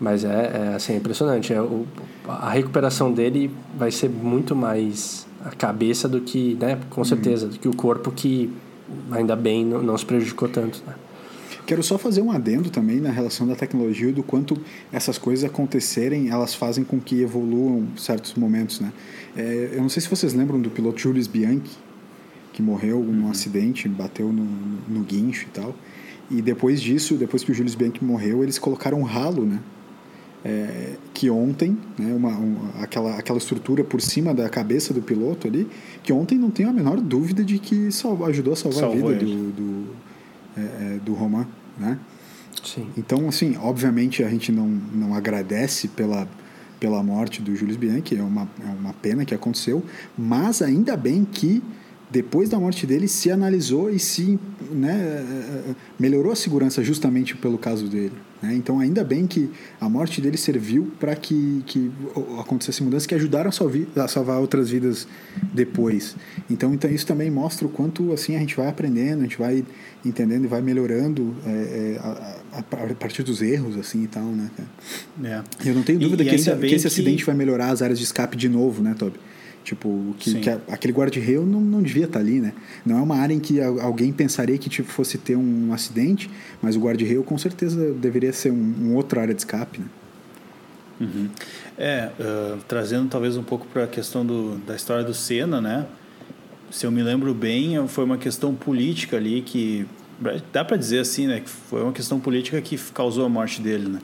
[SPEAKER 2] Mas é, é assim, é impressionante. É, o, a recuperação dele vai ser muito mais a cabeça do que, né? Com certeza, do que o corpo que ainda bem não, não se prejudicou tanto, né?
[SPEAKER 1] Quero só fazer um adendo também na relação da tecnologia e do quanto essas coisas acontecerem, elas fazem com que evoluam certos momentos, né? É, eu não sei se vocês lembram do piloto Julius Bianchi, que morreu num acidente, bateu no, no guincho e tal. E depois disso, depois que o Julius Bianchi morreu, eles colocaram um ralo, né? É, que ontem, né, uma, uma- aquela, aquela estrutura por cima da cabeça do piloto ali, que ontem não tenho a menor dúvida de que salvou, ajudou a salvar
[SPEAKER 3] Salvou
[SPEAKER 1] a vida
[SPEAKER 3] ele.
[SPEAKER 1] do, do, é, é, do Roman, né?
[SPEAKER 2] Sim.
[SPEAKER 1] Então, assim, obviamente a gente não, não agradece pela, pela morte do Julius Bianchi, é uma, é uma pena que aconteceu, mas ainda bem que depois da morte dele se analisou e se né, eh, eh, melhorou a segurança justamente pelo caso dele. Né? Então, ainda bem que a morte dele serviu para que, que acontecesse mudanças que ajudaram a, salvar outras vidas depois. Então, então, isso também mostra o quanto assim a gente vai aprendendo, a gente vai entendendo e vai melhorando eh, eh, a, a- partir dos erros assim e tal, né?
[SPEAKER 3] É.
[SPEAKER 1] Eu não tenho
[SPEAKER 3] E-
[SPEAKER 1] dúvida
[SPEAKER 3] e
[SPEAKER 1] que, esse,
[SPEAKER 3] ainda bem
[SPEAKER 1] que esse
[SPEAKER 3] que-
[SPEAKER 1] acidente vai melhorar as áreas de escape de novo, né, Toby? Tipo, que, que a- aquele guarda-reio não, não devia estar ali, né? Não é uma área em que alguém pensaria que tipo, fosse ter um acidente, mas o guarda-reio com certeza deveria ser um, um outra área de escape, né?
[SPEAKER 3] Uhum. É, ah, trazendo talvez um pouco para a questão do, da história do Senna, né? Se eu me lembro bem, foi uma questão política ali que dá para dizer assim, né? Que foi uma questão política que causou a morte dele, né?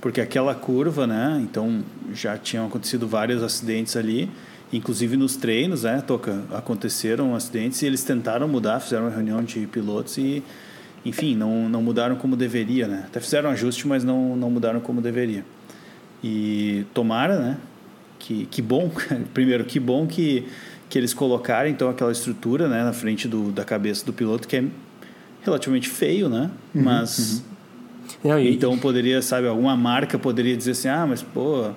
[SPEAKER 3] Porque aquela curva, né? Então já tinham acontecido vários acidentes ali, inclusive nos treinos, né? Toca aconteceram acidentes e eles tentaram mudar, fizeram uma reunião de pilotos e enfim, não, não mudaram como deveria, né? Até fizeram ajuste, mas não, não mudaram como deveria. E tomara, né? Que, que bom, (laughs) primeiro, que bom que, que eles colocaram então aquela estrutura né, na frente do, da cabeça do piloto, que é relativamente feio, né? Mas
[SPEAKER 2] Não, e-
[SPEAKER 3] então poderia, sabe, alguma marca poderia dizer assim: ah, mas pô,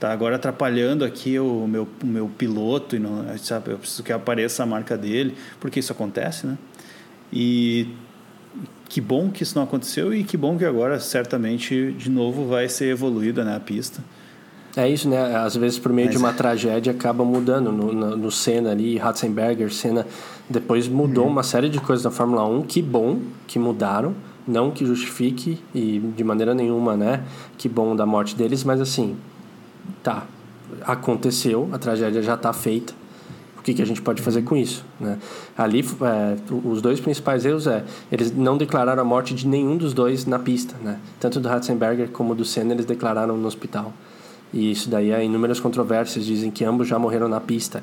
[SPEAKER 3] tá agora atrapalhando aqui o meu, o meu piloto, e não, sabe, eu preciso que apareça a marca dele, porque isso acontece, né? E que bom que isso não aconteceu e que bom que agora certamente de novo vai ser evoluída né, a pista.
[SPEAKER 2] É isso, né? Às vezes, por meio
[SPEAKER 3] Mas
[SPEAKER 2] de uma tragédia, acaba mudando. No, no, no Senna ali, Ratzenberger, Senna. Depois mudou
[SPEAKER 3] Uhum.
[SPEAKER 2] uma série de coisas na Fórmula 1. Que bom que mudaram. Não que justifique, e de maneira nenhuma, né? Que bom da morte deles, mas assim, tá. Aconteceu, a tragédia já tá feita. o que, que a gente pode fazer com isso, né? Ali, é, os dois principais erros é, eles não declararam a morte de nenhum dos dois na pista, né? Tanto do Ratzenberger como do Senna eles declararam no hospital. E isso daí há inúmeras controvérsias, dizem que ambos já morreram na pista.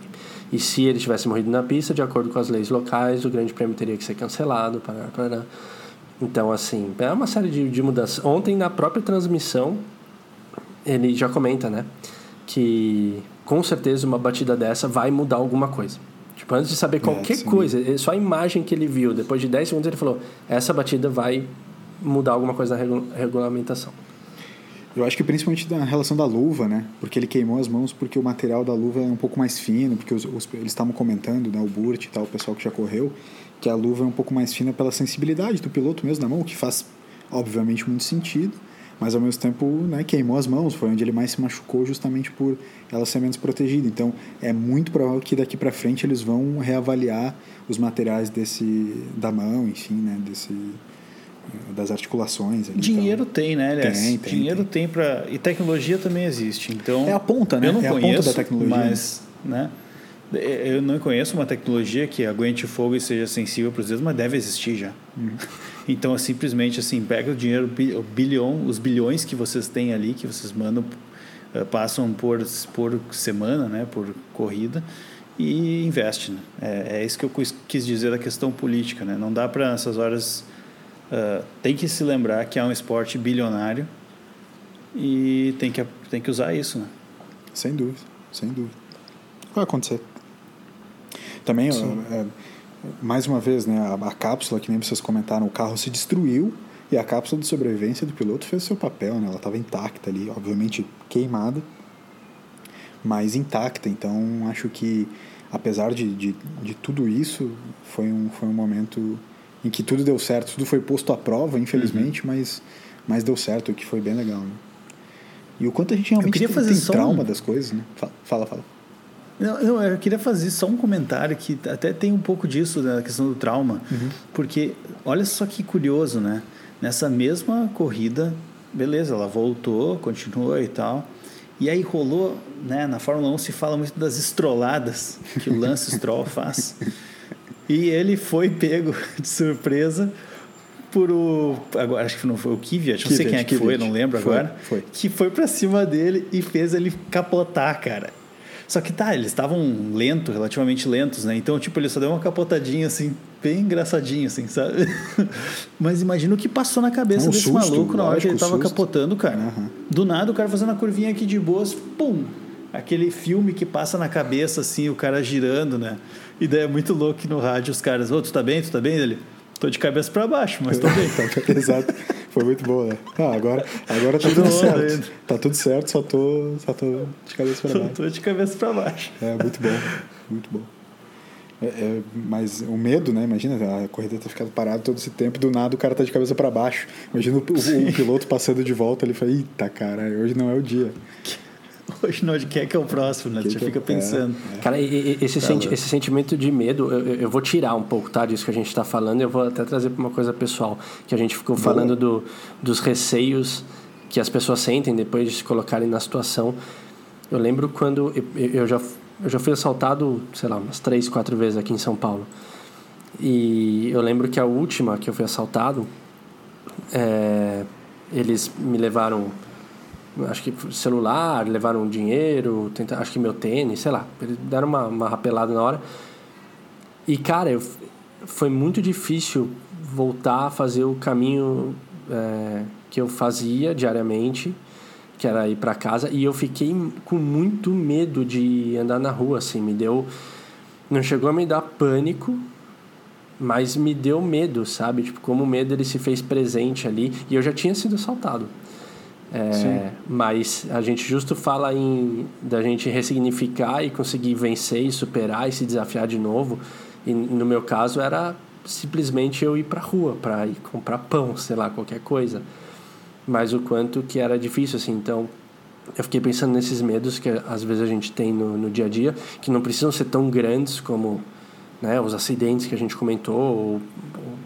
[SPEAKER 2] E se ele tivesse morrido na pista, de acordo com as leis locais, o Grande Prêmio teria que ser cancelado. Para, para. Então, assim, é uma série de, de mudanças. Ontem, na própria transmissão, ele já comenta, né? Que com certeza uma batida dessa vai mudar alguma coisa. Tipo, antes de saber é, qualquer é, coisa, só a imagem que ele viu, depois de 10 segundos ele falou: essa batida vai mudar alguma coisa na regulamentação.
[SPEAKER 1] Eu acho que principalmente na relação da luva, né? Porque ele queimou as mãos porque o material da luva é um pouco mais fino, porque os, os, eles estavam comentando, né? O Burt e tal, o pessoal que já correu, que a luva é um pouco mais fina pela sensibilidade do piloto mesmo na mão, o que faz, obviamente, muito sentido. Mas ao mesmo tempo, né, queimou as mãos, foi onde ele mais se machucou justamente por ela ser menos protegida. Então, é muito provável que daqui para frente eles vão reavaliar os materiais desse da mão, enfim, né, desse das articulações. Ali,
[SPEAKER 3] Dinheiro então. tem, né, aliás? Tem, tem, Dinheiro tem, tem para e tecnologia também existe. Então
[SPEAKER 1] é a ponta, né?
[SPEAKER 3] Eu não
[SPEAKER 1] é
[SPEAKER 3] conheço,
[SPEAKER 1] a ponta da tecnologia.
[SPEAKER 3] mas, né? Eu não conheço uma tecnologia que aguente fogo e seja sensível para os dedos, mas deve existir já. Uhum. Então, é simplesmente assim, pega o dinheiro, o bilhão, os bilhões que vocês têm ali, que vocês mandam, eh, passam por, por semana, né, por corrida, e investe. Né? É, é isso que eu quis dizer da questão política. Né? Não dá para, nessas horas, Uh, tem que se lembrar que é um esporte bilionário e tem que, tem que usar isso, né?
[SPEAKER 1] Sem dúvida, sem dúvida. Vai acontecer. Também, é, mais uma vez, né, a, a, cápsula, que nem vocês comentaram, o carro se destruiu e a cápsula de sobrevivência do piloto fez seu papel, né? Ela estava intacta ali, obviamente queimada, mas intacta. Então, acho que, apesar de, de, de tudo isso, foi um, foi um momento em que tudo deu certo, tudo foi posto à prova, infelizmente, uhum. mas, mas deu certo, o que foi bem legal. Né? E o quanto a gente realmente tem, tem trauma um... das coisas, né? Fala, fala.
[SPEAKER 3] Não, não, eu queria fazer só um comentário que até tem um pouco disso, da questão do trauma, uhum. porque olha só que curioso, né? Nessa mesma corrida, beleza, ela voltou, continuou e tal, e aí rolou, né? Na Fórmula 1 se fala muito das estroladas que o Lance Stroll (laughs) faz. E ele foi pego (laughs) de surpresa por o. Agora, acho que não foi o Kvyat, não sei quem é que foi, não lembro foi, agora. Foi. Que foi pra cima dele e fez ele capotar, cara. Só que tá, eles estavam lentos, relativamente lentos, né? Então, tipo, ele só deu uma capotadinha assim, bem engraçadinho, assim, sabe? (laughs) Mas imagina o que passou na cabeça um desse susto, maluco na hora que ele tava susto. capotando, cara. Uhum. Do nada, o cara fazendo a curvinha aqui de boas, pum! Aquele filme que passa na cabeça, assim, o cara girando, né? E daí é muito louco que no rádio os caras, ô, oh, tu tá bem? Tu tá bem? Ele, tô de cabeça para baixo, mas tô bem. (laughs)
[SPEAKER 1] Exato. Foi muito bom, né? Ah, agora, agora tá tudo certo. Ainda. Tá tudo certo, só tô, só tô de cabeça para baixo.
[SPEAKER 3] tô de cabeça para baixo.
[SPEAKER 1] É, muito bom. Muito bom. É, é, mas o medo, né? Imagina a corrida ter ficado parada todo esse tempo, do nada o cara tá de cabeça para baixo. Imagina o, o, o, piloto passando de volta, ele fala: Eita, cara, hoje não é o dia. (laughs)
[SPEAKER 3] Hoje não, de quem é que é o próximo, né? Que Você já fica é, pensando.
[SPEAKER 2] É, Cara, esse, senti esse sentimento de medo, eu, eu, vou tirar um pouco, tá? Disso que a gente está falando, eu vou até trazer para uma coisa pessoal. Que a gente ficou falando do, dos receios que as pessoas sentem depois de se colocarem na situação. Eu lembro quando eu, eu já, eu já fui assaltado, sei lá, umas três, quatro vezes aqui em São Paulo. E eu lembro que a última que eu fui assaltado, é, eles me levaram acho que celular, levaram dinheiro, tenta, acho que meu tênis, sei lá. Eles deram uma, uma rapelada na hora. E, cara, eu, foi muito difícil voltar a fazer o caminho é, que eu fazia diariamente, que era ir para casa. E eu fiquei com muito medo de andar na rua, assim. Me deu... Não chegou a me dar pânico, mas me deu medo, sabe? Tipo, como o medo ele se fez presente ali. E eu já tinha sido assaltado. É, mas a gente justo fala em da gente ressignificar e conseguir vencer e superar e se desafiar de novo. E no meu caso era simplesmente eu ir para rua para ir comprar pão, sei lá, qualquer coisa. Mas o quanto que era difícil assim, então eu fiquei pensando nesses medos que às vezes a gente tem no, no dia a dia, que não precisam ser tão grandes como né, os acidentes que a gente comentou, ou,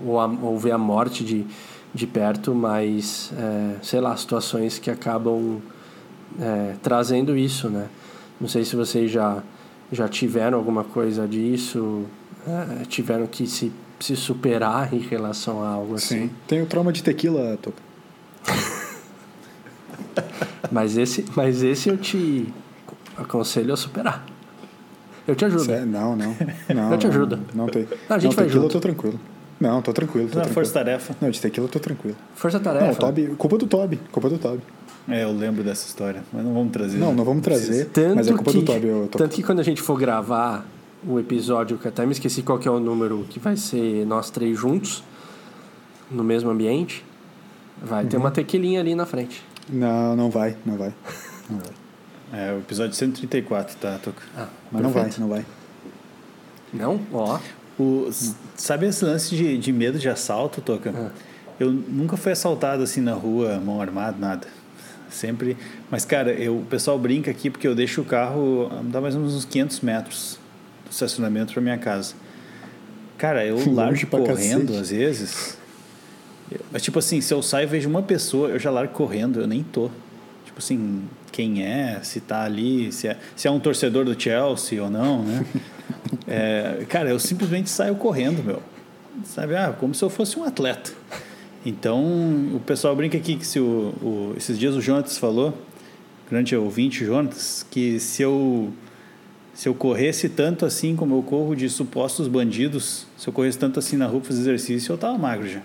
[SPEAKER 2] ou, a, ou ver a morte de, de perto, mas, é, sei lá, situações que acabam é, trazendo isso, né? Não sei se vocês já, já tiveram alguma coisa disso, é, tiveram que se, se superar em relação a algo assim.
[SPEAKER 1] Sim. Tem o trauma de tequila, Toca. (laughs)
[SPEAKER 2] Mas esse, mas esse eu te aconselho a superar. Eu te ajudo.
[SPEAKER 1] Cé- Não, não. não (laughs)
[SPEAKER 2] Eu te ajudo.
[SPEAKER 1] Não, não tem.
[SPEAKER 2] A gente
[SPEAKER 1] não,
[SPEAKER 2] vai
[SPEAKER 1] tequila
[SPEAKER 2] junto.
[SPEAKER 1] eu tô tranquilo. Não, tô tranquilo. Tô
[SPEAKER 3] Não,
[SPEAKER 1] tranquilo.
[SPEAKER 3] força-tarefa.
[SPEAKER 1] Não, de tequila eu tô tranquilo.
[SPEAKER 2] Força
[SPEAKER 1] Não,
[SPEAKER 2] tarefa.
[SPEAKER 1] o Toby, culpa do Toby. Culpa do Toby.
[SPEAKER 3] É, eu lembro dessa história, mas não vamos trazer.
[SPEAKER 1] Não, não vamos trazer,
[SPEAKER 2] Tanto
[SPEAKER 1] mas é culpa
[SPEAKER 2] que,
[SPEAKER 1] do Toby. Eu tô...
[SPEAKER 2] Tanto que quando a gente for gravar o episódio, que até me esqueci qual que é o número que vai ser nós três juntos, no mesmo ambiente, vai
[SPEAKER 1] Uhum.
[SPEAKER 2] ter uma tequilinha ali na frente.
[SPEAKER 1] Não, não vai, não vai. Não vai.
[SPEAKER 3] É, o episódio 134, tá, Toca?
[SPEAKER 2] Ah,
[SPEAKER 1] Mas não vai,
[SPEAKER 2] perfeito.
[SPEAKER 1] não vai.
[SPEAKER 2] Não? Ó.
[SPEAKER 3] O, sabe esse lance de, de medo de assalto, Toca?
[SPEAKER 2] Ah.
[SPEAKER 3] Eu nunca fui assaltado assim na rua, mão armada, nada. Sempre. Mas, cara, eu, o pessoal brinca aqui porque eu deixo o carro, ah, dá mais ou menos uns 500 metros do estacionamento para minha casa. Cara, eu (laughs)
[SPEAKER 1] Longe
[SPEAKER 3] largo correndo
[SPEAKER 1] cacete.
[SPEAKER 3] às vezes. Mas, tipo assim, se eu saio e vejo uma pessoa, eu já largo correndo, eu nem tô. Tipo assim, quem é, se tá ali, se é, se é um torcedor do Chelsea ou não, né? (laughs) É, cara, eu simplesmente saio correndo, meu. Sabe? Ah, como se eu fosse um atleta. Então, o pessoal brinca aqui que se o, o- esses dias o Jonatas falou, grande ouvinte Jonatas, que se eu se eu corresse tanto assim como eu corro de supostos bandidos, se eu corresse tanto assim na rua fazer exercício, eu tava magro já.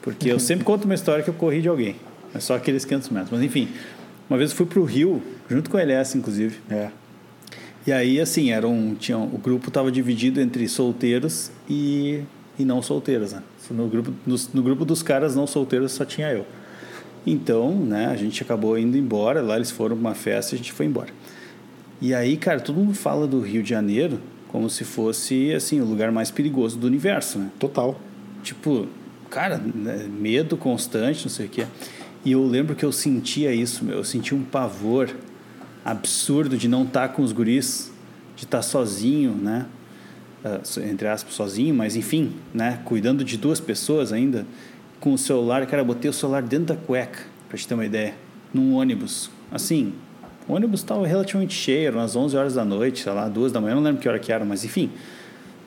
[SPEAKER 3] Porque eu sempre conto uma história que eu corri de alguém. É só aqueles 500 metros. Mas enfim, uma vez eu fui pro Rio, junto com a LS, inclusive.
[SPEAKER 1] É.
[SPEAKER 3] E aí, assim, era um, tinha, o grupo estava dividido entre solteiros e, e não solteiros, né? No grupo, nos- no grupo dos caras não solteiros só tinha eu. Então, né, a gente acabou indo embora, lá eles foram pra uma festa e a gente foi embora. E aí, cara, todo mundo fala do Rio de Janeiro como se fosse, assim, o lugar mais perigoso do universo, né?
[SPEAKER 1] Total.
[SPEAKER 3] Tipo, cara, né, medo constante, não sei o quê. E eu lembro que eu sentia isso, meu. Eu sentia um pavor absurdo de não estar com os guris, de estar sozinho, né? Ah, entre aspas, sozinho, mas enfim, né? Cuidando de duas pessoas ainda, com o celular. Cara, botei o celular dentro da cueca, pra te ter uma ideia, num ônibus. Assim, o ônibus estava relativamente cheio, eram umas 11 horas da noite, sei lá, duas da manhã, não lembro que hora que era, mas enfim,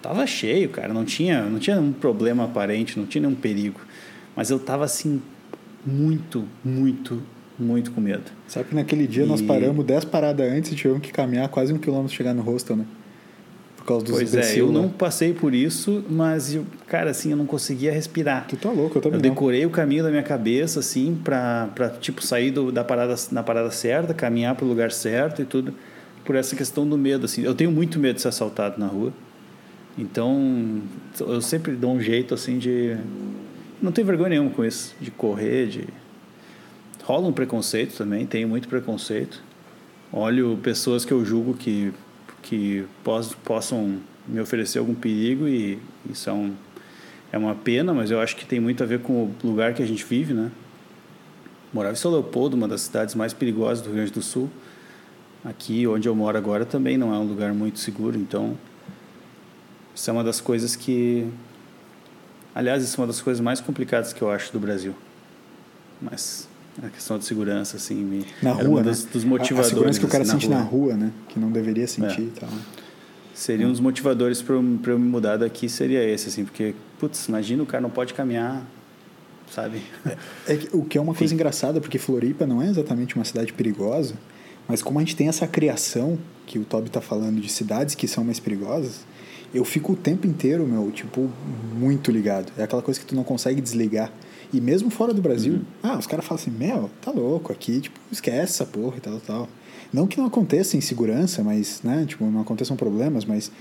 [SPEAKER 3] Tava cheio, cara, não tinha, não tinha nenhum problema aparente, não tinha nenhum perigo. Mas eu tava assim muito, muito, muito com medo.
[SPEAKER 1] Sabe que naquele dia nós
[SPEAKER 3] E-
[SPEAKER 1] paramos 10 paradas antes e tivemos que caminhar quase um quilômetro chegar no hostel, né? Por causa dos
[SPEAKER 3] Pois é, eu
[SPEAKER 1] lá.
[SPEAKER 3] não passei por isso, mas eu, cara, assim, eu não conseguia respirar.
[SPEAKER 1] Tu tá louco, eu também
[SPEAKER 3] Eu
[SPEAKER 1] não.
[SPEAKER 3] decorei o caminho da minha cabeça, assim, pra, pra tipo, sair do, da parada, na parada certa, caminhar pro lugar certo e tudo, por essa questão do medo, assim. Eu tenho muito medo de ser assaltado na rua. Então, eu sempre dou um jeito, assim, de... Não tenho vergonha nenhuma com isso, de correr, de... Rola um preconceito também, tenho muito preconceito. Olho pessoas que eu julgo que, que pos, possam me oferecer algum perigo e isso é, um, é uma pena, mas eu acho que tem muito a ver com o lugar que a gente vive, né? Morava em São Leopoldo, uma das cidades mais perigosas do Rio Grande do Sul. Aqui, onde eu moro agora, também não é um lugar muito seguro, então... Isso é uma das coisas que... Aliás, isso é uma das coisas mais complicadas que eu acho do Brasil. Mas a questão de segurança, assim, me...
[SPEAKER 1] Na rua,
[SPEAKER 3] uma
[SPEAKER 1] né?
[SPEAKER 3] dos, dos
[SPEAKER 1] A-
[SPEAKER 3] motivadores.
[SPEAKER 1] A segurança que o cara
[SPEAKER 3] assim,
[SPEAKER 1] sente na rua, né? Que não deveria sentir
[SPEAKER 3] É.
[SPEAKER 1] e tal.
[SPEAKER 3] Seria um dos motivadores para eu, pra eu me mudar daqui, seria esse, assim, porque, putz, imagina o cara não pode caminhar, sabe?
[SPEAKER 1] É que- o que é uma coisa engraçada, porque Floripa não é exatamente uma cidade perigosa, mas como a gente tem essa criação, que o Toby tá falando de cidades que são mais perigosas, eu fico o tempo inteiro, meu, tipo, muito ligado. É aquela coisa que tu não consegue desligar. E mesmo fora do Brasil, ah, os caras falam assim, meu, tá louco, aqui, tipo, esquece essa porra e tal, tal. Não que não aconteça insegurança, mas, né, tipo, não aconteçam problemas, mas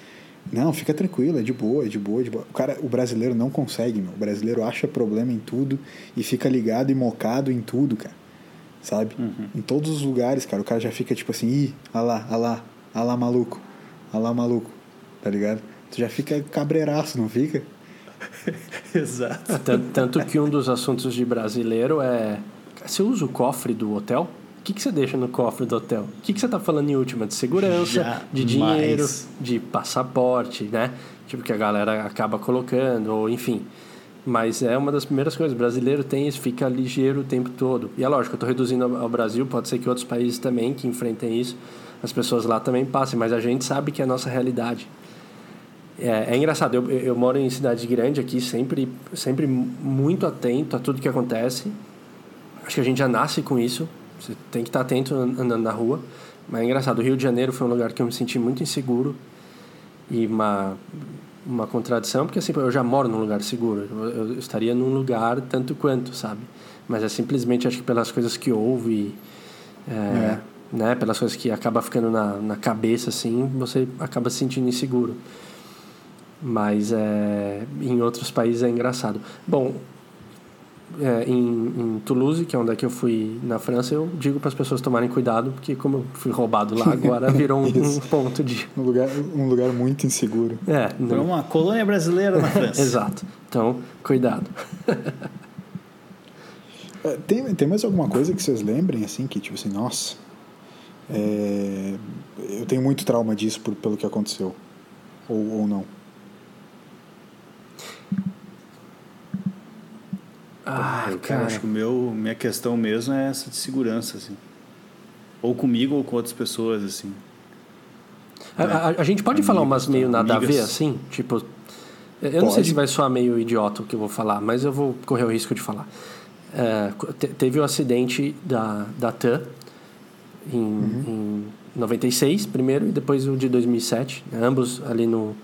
[SPEAKER 1] não, fica tranquilo, é de boa, é de boa, é de boa. O cara, o brasileiro não consegue, meu. O brasileiro acha problema em tudo e fica ligado e mocado em tudo, cara. Sabe? Em todos os lugares, cara, o cara já fica tipo assim, ih, ah lá, ah lá, ah lá maluco, ah lá maluco, tá ligado? Tu já fica cabreiraço, não fica? (laughs)
[SPEAKER 3] Exato.
[SPEAKER 2] Tanto, tanto que um dos assuntos de brasileiro é. Você usa o cofre do hotel? O que, que você deixa no cofre do hotel? O que, que você tá falando em última? De segurança, de dinheiro, de passaporte, né? Tipo, que a galera acaba colocando, ou enfim. Mas é uma das primeiras coisas. O brasileiro tem isso, fica ligeiro o tempo todo. E é lógico, eu estou reduzindo ao Brasil, pode ser que outros países também que enfrentem isso, as pessoas lá também passem, mas a gente sabe que é a nossa realidade. É, é engraçado, eu, eu moro em cidade grande aqui, sempre, sempre muito atento a tudo que acontece. Acho que a gente já nasce com isso, você tem que estar atento andando na rua. Mas é engraçado, o Rio de Janeiro foi um lugar que eu me senti muito inseguro e uma uma contradição, porque assim, eu já moro num lugar seguro, eu, estaria num lugar tanto quanto, sabe? Mas é simplesmente, acho que pelas coisas que houve, é, é. né? Pelas coisas que acaba ficando na, na cabeça, assim, você acaba se sentindo inseguro. Mas é, em outros países é engraçado. Bom, é, em, em, Toulouse, que é onde é que eu fui na França, eu digo para as pessoas tomarem cuidado, porque como eu fui roubado lá (laughs) agora, virou um, um, ponto de...
[SPEAKER 1] Um lugar, um lugar muito inseguro.
[SPEAKER 2] É.
[SPEAKER 3] Foi uma colônia brasileira na França. (laughs)
[SPEAKER 2] Exato. Então, cuidado. (laughs)
[SPEAKER 1] É, tem, tem mais alguma coisa que vocês lembrem, assim, que tipo assim, nossa, é, eu tenho muito trauma disso por, pelo que aconteceu, ou, ou não?
[SPEAKER 3] Ah, cara, cara, acho que o meu, minha questão mesmo é essa de segurança, assim. Ou comigo ou com outras pessoas, assim.
[SPEAKER 2] A, a, a gente pode Amigas, falar umas meio nada amigas. a ver, assim? Tipo, eu pode. não sei se vai soar meio idiota o que eu vou falar, mas eu vou correr o risco de falar. É, teve o acidente da, da TAM em, uhum. em 96, primeiro, e depois o de 2007, né? ambos ali no,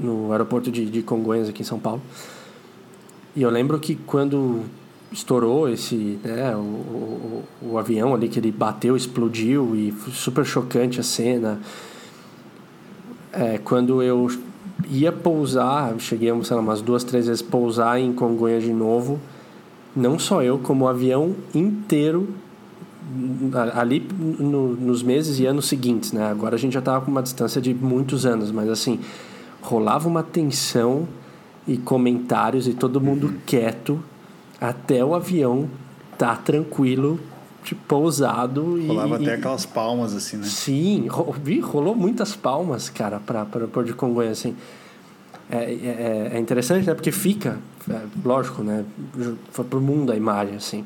[SPEAKER 2] no aeroporto de, de Congonhas, aqui em São Paulo. E eu lembro que quando estourou esse, né, o, o, o, avião ali que ele bateu, explodiu e super chocante a cena. É, quando eu ia pousar, cheguei, sei lá, umas duas, três vezes pousar em Congonhas de novo, não só eu, como o avião inteiro ali no, nos meses e anos seguintes, né? Agora a gente já estava com uma distância de muitos anos, mas assim, rolava uma tensão e comentários e todo mundo quieto até o avião tá tranquilo, tipo, pousado.
[SPEAKER 3] Rolava
[SPEAKER 2] e,
[SPEAKER 3] até aquelas palmas, assim, né?
[SPEAKER 2] Sim, vi, rolou muitas palmas, cara, para o Porto de Congonhas, assim. É, é, é, interessante, né? Porque fica, é, lógico, né? Foi pro mundo a imagem, assim.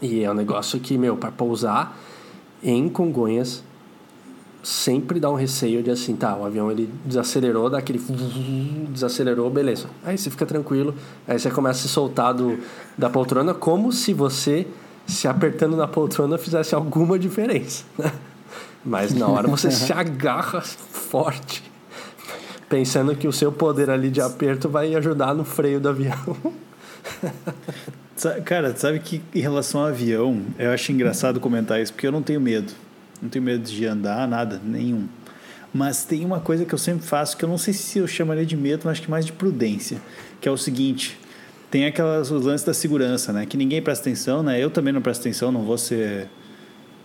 [SPEAKER 2] E é um negócio que, meu, para pousar em Congonhas sempre dá um receio de assim, tá, o avião ele desacelerou, dá aquele desacelerou, beleza. Aí você fica tranquilo, aí você começa a se soltar do, da poltrona como se você se apertando na poltrona fizesse alguma diferença, né? Mas na hora você se (laughs) agarra forte, pensando que o seu poder ali de aperto vai ajudar no freio do avião.
[SPEAKER 3] Cara, sabe que em relação ao avião, eu acho engraçado comentar isso, porque eu não tenho medo. Não tenho medo de andar, nada, nenhum. Mas tem uma coisa que eu sempre faço que eu não sei se eu chamaria de medo, mas acho que mais de prudência, que é o seguinte: tem aquelas os lances da segurança, né? Que ninguém presta atenção, né? Eu também não presto atenção, não vou ser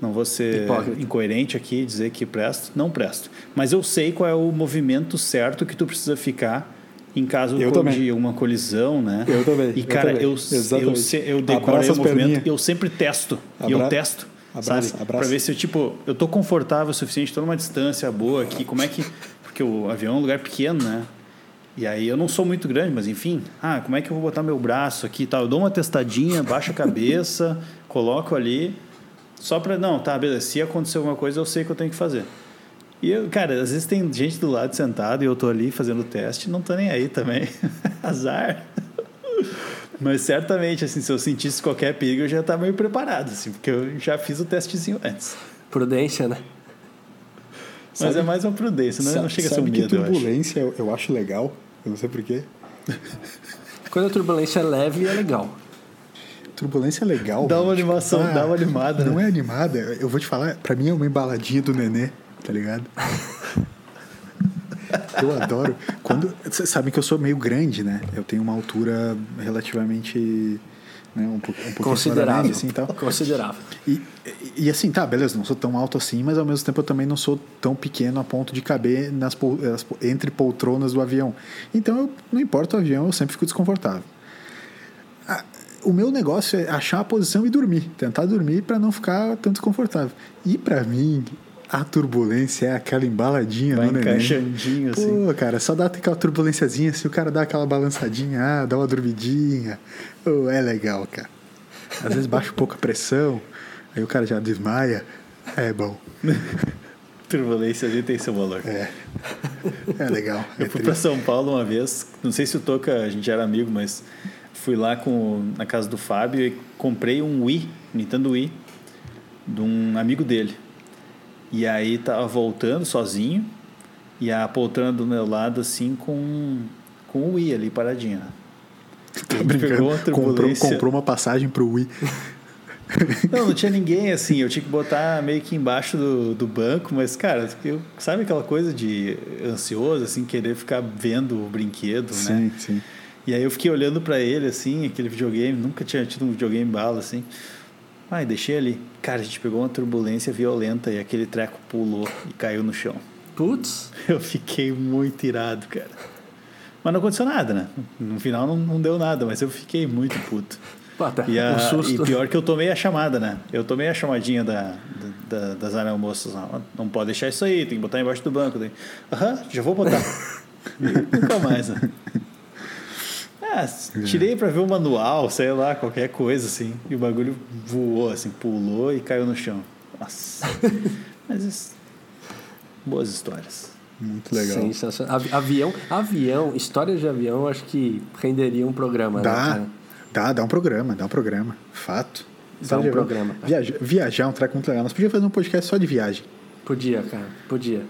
[SPEAKER 3] não vou ser Hipócrita. incoerente aqui dizer que presto, não presto. Mas eu sei qual é o movimento certo que tu precisa ficar em caso eu de também. uma colisão, né?
[SPEAKER 1] Eu também.
[SPEAKER 3] E cara, eu, eu, eu, eu decorei o movimento, eu sempre testo. Abra... E eu testo. Abraço, sabe? Abraço. Pra ver se eu, tipo, eu tô confortável o suficiente, estou numa distância boa aqui, como é que... Porque o avião é um lugar pequeno, né? E aí eu não sou muito grande, mas enfim, ah, como é que eu vou botar meu braço aqui e tal? Eu dou uma testadinha, baixo a cabeça, (laughs) coloco ali, só pra, não, tá, beleza, se acontecer alguma coisa eu sei que eu tenho que fazer. E eu, cara, às vezes tem gente do lado sentado e eu tô ali fazendo o teste, não tô nem aí também. (laughs) Azar. Mas certamente, assim, se eu sentisse qualquer perigo, eu já estava meio preparado, assim, porque eu já fiz o testezinho antes.
[SPEAKER 2] Prudência, né?
[SPEAKER 3] Mas sabe, é mais uma prudência, né? não chega a ser um medo, que
[SPEAKER 1] turbulência eu acho. eu acho legal, eu não sei porquê.
[SPEAKER 2] Quando a turbulência é leve, é legal.
[SPEAKER 1] Turbulência é legal.
[SPEAKER 3] Dá uma animação, ah, dá uma animada.
[SPEAKER 1] Não né? é animada, eu vou te falar, pra mim é uma embaladinha do nenê, tá ligado? (laughs) Eu adoro. Quando, vocês sabem que eu sou meio grande, né? Eu tenho uma altura relativamente. Né, um, um
[SPEAKER 2] considerável
[SPEAKER 1] assim, tal.
[SPEAKER 2] considerável
[SPEAKER 1] e, e, assim tá beleza não sou tão alto assim mas ao mesmo tempo eu também não sou tão pequeno a ponto de caber nas entre poltronas do avião então eu, não importa o avião eu sempre fico desconfortável o meu negócio é achar a posição e dormir tentar dormir para não ficar tão desconfortável e para mim a turbulência é aquela embaladinha
[SPEAKER 3] Vai
[SPEAKER 1] no neném.
[SPEAKER 3] encaixandinho, assim.
[SPEAKER 1] Pô, cara, só dá aquela turbulênciazinha, se o cara dá aquela balançadinha, ah, dá uma dormidinha. Pô, é legal, cara. Às vezes baixa um pouco a pressão, aí o cara já desmaia. É bom. (laughs)
[SPEAKER 3] Turbulência ali tem seu valor.
[SPEAKER 1] É. É legal. É
[SPEAKER 3] Eu fui pra
[SPEAKER 1] triste.
[SPEAKER 3] São Paulo uma vez, não sei se o Toca, a gente era amigo, mas fui lá com, na casa do Fábio e comprei um Wii, Nintendo Wii, de um amigo dele. E aí tava voltando sozinho e a poltrona do meu lado assim com, com o Wii ali paradinho. né?
[SPEAKER 1] Tá brincando. comprou, comprou uma passagem pro Wii. (laughs)
[SPEAKER 3] Não, não tinha ninguém assim. Eu tinha que botar meio que embaixo do, do banco, mas, cara, eu, sabe aquela coisa de ansioso, assim, querer ficar vendo o brinquedo, né?
[SPEAKER 1] Sim, sim.
[SPEAKER 3] E aí eu fiquei olhando pra ele, assim, aquele videogame, nunca tinha tido um videogame bala, assim. Ai, deixei ali. Cara, a gente pegou uma turbulência violenta e aquele treco pulou e caiu no chão.
[SPEAKER 2] Putz,
[SPEAKER 3] Eu fiquei muito irado, cara. Mas não aconteceu nada, né? No final não, não deu nada, mas eu fiquei muito puto.
[SPEAKER 2] pô, até
[SPEAKER 3] E, a,
[SPEAKER 2] um susto.
[SPEAKER 3] e pior que eu tomei a chamada, né? Eu tomei a chamadinha da, da, da- das aeromoças. lá. Não pode deixar isso aí, tem que botar embaixo do banco. Aham, já vou botar. E (laughs) nunca mais, né? Ah, tirei pra ver o manual, sei lá, qualquer coisa assim. E o bagulho voou, assim, pulou e caiu no chão. Nossa. (laughs) Mas isso... boas histórias.
[SPEAKER 1] Muito legal.
[SPEAKER 2] Sensacional. Avi- Avião, avião, história de avião, acho que renderia um programa, né,
[SPEAKER 1] Dá,
[SPEAKER 2] cara?
[SPEAKER 1] dá, dá um programa, dá um programa. Fato.
[SPEAKER 2] Dá um programa.
[SPEAKER 1] Viajar, viajar é um treco muito legal. Nós podíamos fazer um podcast só de viagem.
[SPEAKER 2] Podia, cara, podia.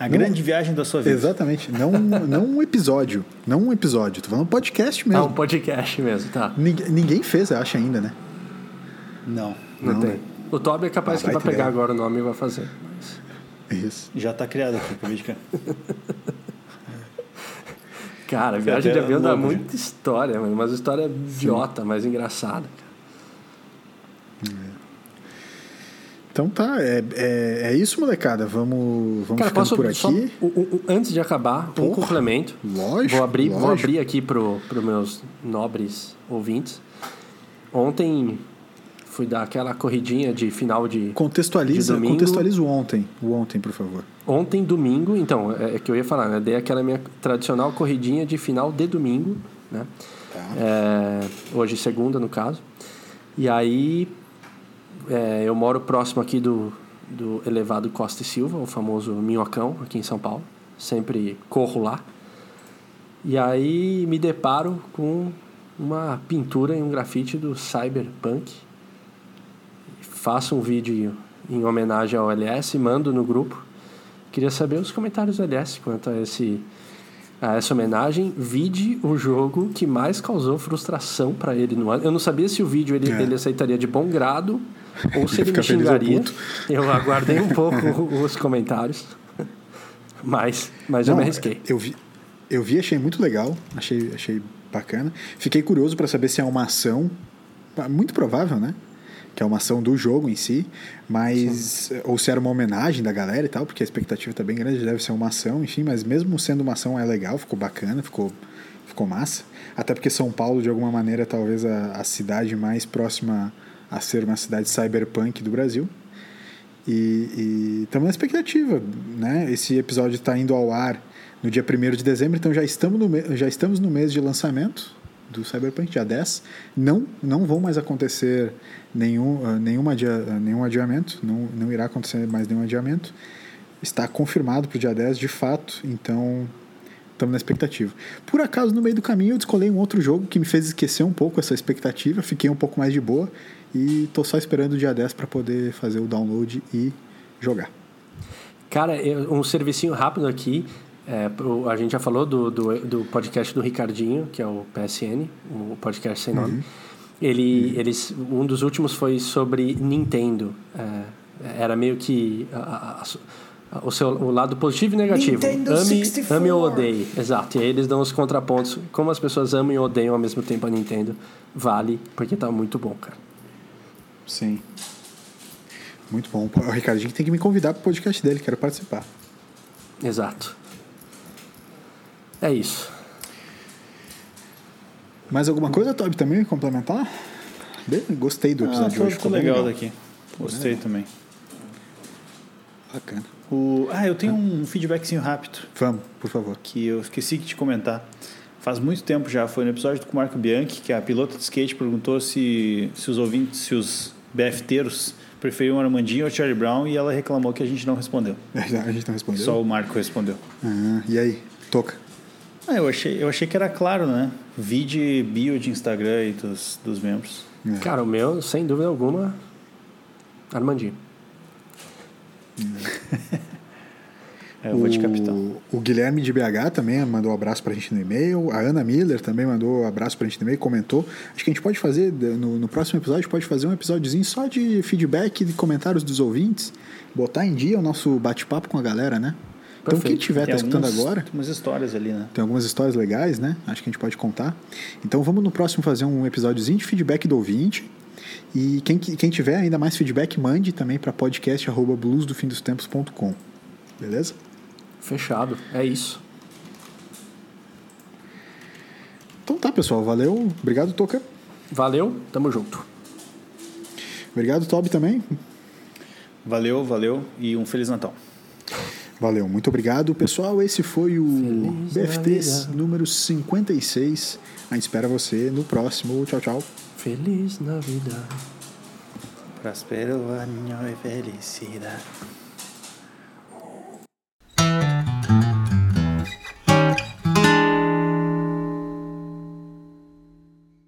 [SPEAKER 3] A
[SPEAKER 1] Não-
[SPEAKER 3] grande viagem da sua vida.
[SPEAKER 1] Exatamente. Não, não um episódio. Não um episódio. Tô falando um podcast
[SPEAKER 2] Ah,
[SPEAKER 1] mesmo.
[SPEAKER 2] um podcast mesmo, tá.
[SPEAKER 1] Ninguém, ninguém fez, eu acho, ainda, né?
[SPEAKER 3] Não.
[SPEAKER 2] Não,
[SPEAKER 1] Não,
[SPEAKER 2] tem.
[SPEAKER 1] né?
[SPEAKER 2] O Toby é capaz
[SPEAKER 1] Ah,
[SPEAKER 2] que
[SPEAKER 1] vai
[SPEAKER 2] vai pegar
[SPEAKER 1] ideia.
[SPEAKER 2] agora o nome e vai fazer. Mas,
[SPEAKER 1] Isso.
[SPEAKER 3] Já tá criado aqui, acabei de cair.
[SPEAKER 2] Cara, viagem de
[SPEAKER 3] até
[SPEAKER 2] avião dá muita história, mano. Mas história idiota, mas engraçada. cara.
[SPEAKER 1] Então tá, é, é, é isso, molecada. Vamos, vamos
[SPEAKER 2] Cara, posso
[SPEAKER 1] por aqui.
[SPEAKER 2] só, o- o- antes de acabar, um
[SPEAKER 1] Porra,
[SPEAKER 2] complemento.
[SPEAKER 1] lógico,
[SPEAKER 2] Vou abrir, vou
[SPEAKER 1] lógico.
[SPEAKER 2] abrir aqui pro, pro meus nobres ouvintes. Ontem fui dar aquela corridinha de final de
[SPEAKER 1] Contextualiza,
[SPEAKER 2] de domingo.
[SPEAKER 1] contextualiza o ontem. O ontem, por favor.
[SPEAKER 2] Ontem, domingo, então, é, é que eu ia falar, né? Dei aquela minha tradicional corridinha de final de domingo, né?
[SPEAKER 1] Tá.
[SPEAKER 2] É, hoje, segunda, no caso. E aí, é, eu moro próximo aqui do, do elevado Costa e Silva, o famoso Minhocão, aqui em São Paulo. Sempre corro lá. E aí, me deparo com uma pintura e um grafite do Cyberpunk. Faço um vídeo em homenagem ao LS, mando no grupo. Queria saber os comentários do LS quanto a, esse, a essa homenagem. Vide o jogo que mais causou frustração para ele no ano. Eu não sabia se o vídeo ele,
[SPEAKER 1] É.
[SPEAKER 2] ele aceitaria de bom grado ou se ele me xingaria. Eu aguardei um pouco os comentários. Mas, mas eu
[SPEAKER 1] Não,
[SPEAKER 2] me arrisquei.
[SPEAKER 1] Eu vi, eu vi, achei muito legal, achei, achei bacana. Fiquei curioso para saber se é uma ação, muito provável, né? Que é uma ação do jogo em si, mas ou se era uma homenagem da galera e tal, porque a expectativa tá bem grande, deve ser uma ação, enfim, mas mesmo sendo uma ação é legal, ficou bacana, ficou ficou massa. Até porque São Paulo de alguma maneira é talvez a, a cidade mais próxima a ser uma cidade cyberpunk do Brasil. E estamos na expectativa, né? Esse episódio está indo ao ar no dia 1 de dezembro, então já estamos, no, já estamos no mês de lançamento do Cyberpunk, dia 10. Não, não vão mais acontecer nenhum, ah, nenhum, adia, ah, nenhum adiamento, não, não irá acontecer mais nenhum adiamento. Está confirmado para o dia 10, de fato, então estamos na expectativa. Por acaso, no meio do caminho, eu descolei um outro jogo que me fez esquecer um pouco essa expectativa, fiquei um pouco mais de boa e tô só esperando o dia 10 para poder fazer o download e jogar.
[SPEAKER 2] Cara, um servicinho rápido aqui. É, pro- a gente já falou do, do, do podcast do Ricardinho, que é o PSN, o podcast sem nome. Ele, eles, um dos últimos foi sobre Nintendo. É, era meio que a- a- a- o, seu, o lado positivo e negativo.
[SPEAKER 3] Nintendo
[SPEAKER 2] ame,
[SPEAKER 3] 64.
[SPEAKER 2] ame ou odeie. Exato. E aí eles dão os contrapontos. Como as pessoas amam e odeiam ao mesmo tempo a Nintendo. Vale, porque tá muito bom, cara.
[SPEAKER 1] Sim. Muito bom. O Ricardinho tem que me convidar pro podcast dele, quero participar.
[SPEAKER 2] Exato. É isso.
[SPEAKER 1] Mais alguma coisa, Toby, também complementar? Bem, gostei do
[SPEAKER 3] Ah,
[SPEAKER 1] episódio de
[SPEAKER 3] ficou,
[SPEAKER 1] hoje.
[SPEAKER 3] ficou
[SPEAKER 1] bem
[SPEAKER 3] legal daqui. Gostei também.
[SPEAKER 1] Bacana.
[SPEAKER 3] O... Ah, eu tenho um feedbackzinho rápido
[SPEAKER 1] Vamos, por favor.
[SPEAKER 3] que eu esqueci de te comentar. Faz muito tempo já, foi no episódio com o Marco Bianchi, que a pilota de skate perguntou se, se os ouvintes, se os BFTeiros preferiam o Armandinho ou o Charlie Brown e ela reclamou que a gente não respondeu. (laughs)
[SPEAKER 1] A gente não respondeu?
[SPEAKER 3] Só o Marco respondeu.
[SPEAKER 1] Ah, e aí? Toca.
[SPEAKER 3] Ah, eu, achei, eu achei que era claro, né? Vide bio de Instagram e dos, dos membros.
[SPEAKER 2] Cara, o meu, sem dúvida alguma, Armandinho. (laughs)
[SPEAKER 3] É, eu vou de
[SPEAKER 1] O-
[SPEAKER 3] capitão.
[SPEAKER 1] O Guilherme de BH também mandou um abraço pra gente no e-mail. A Ana Miller também mandou um abraço pra gente no e-mail, comentou. Acho que a gente pode fazer, no, no próximo episódio, pode fazer um episódiozinho só de feedback e comentários dos ouvintes. Botar em dia o nosso bate-papo com a galera, né? Então, quem
[SPEAKER 2] Perfeito.
[SPEAKER 1] tiver tá
[SPEAKER 3] Tem
[SPEAKER 1] escutando
[SPEAKER 3] alguns-
[SPEAKER 1] agora,
[SPEAKER 3] Umas histórias ali, né?
[SPEAKER 1] tem algumas histórias legais, né? Acho que a gente pode contar. Então vamos no próximo fazer um episódiozinho de feedback do ouvinte. E quem, quem tiver ainda mais feedback, mande também para podcast.bluesdofindostempos.com. Beleza?
[SPEAKER 2] Fechado. É isso.
[SPEAKER 1] Então tá, pessoal. Valeu. Obrigado, Toca.
[SPEAKER 2] Valeu, tamo junto.
[SPEAKER 1] Obrigado, Toby, também.
[SPEAKER 3] Valeu, valeu e um Feliz Natal.
[SPEAKER 1] Valeu, muito obrigado. Pessoal, esse foi o
[SPEAKER 2] Feliz
[SPEAKER 1] BFTs
[SPEAKER 2] Navidad.
[SPEAKER 1] número 56. A gente espera você no próximo. Tchau, tchau.
[SPEAKER 2] Feliz Navidad.
[SPEAKER 3] Prospero año e felicidade.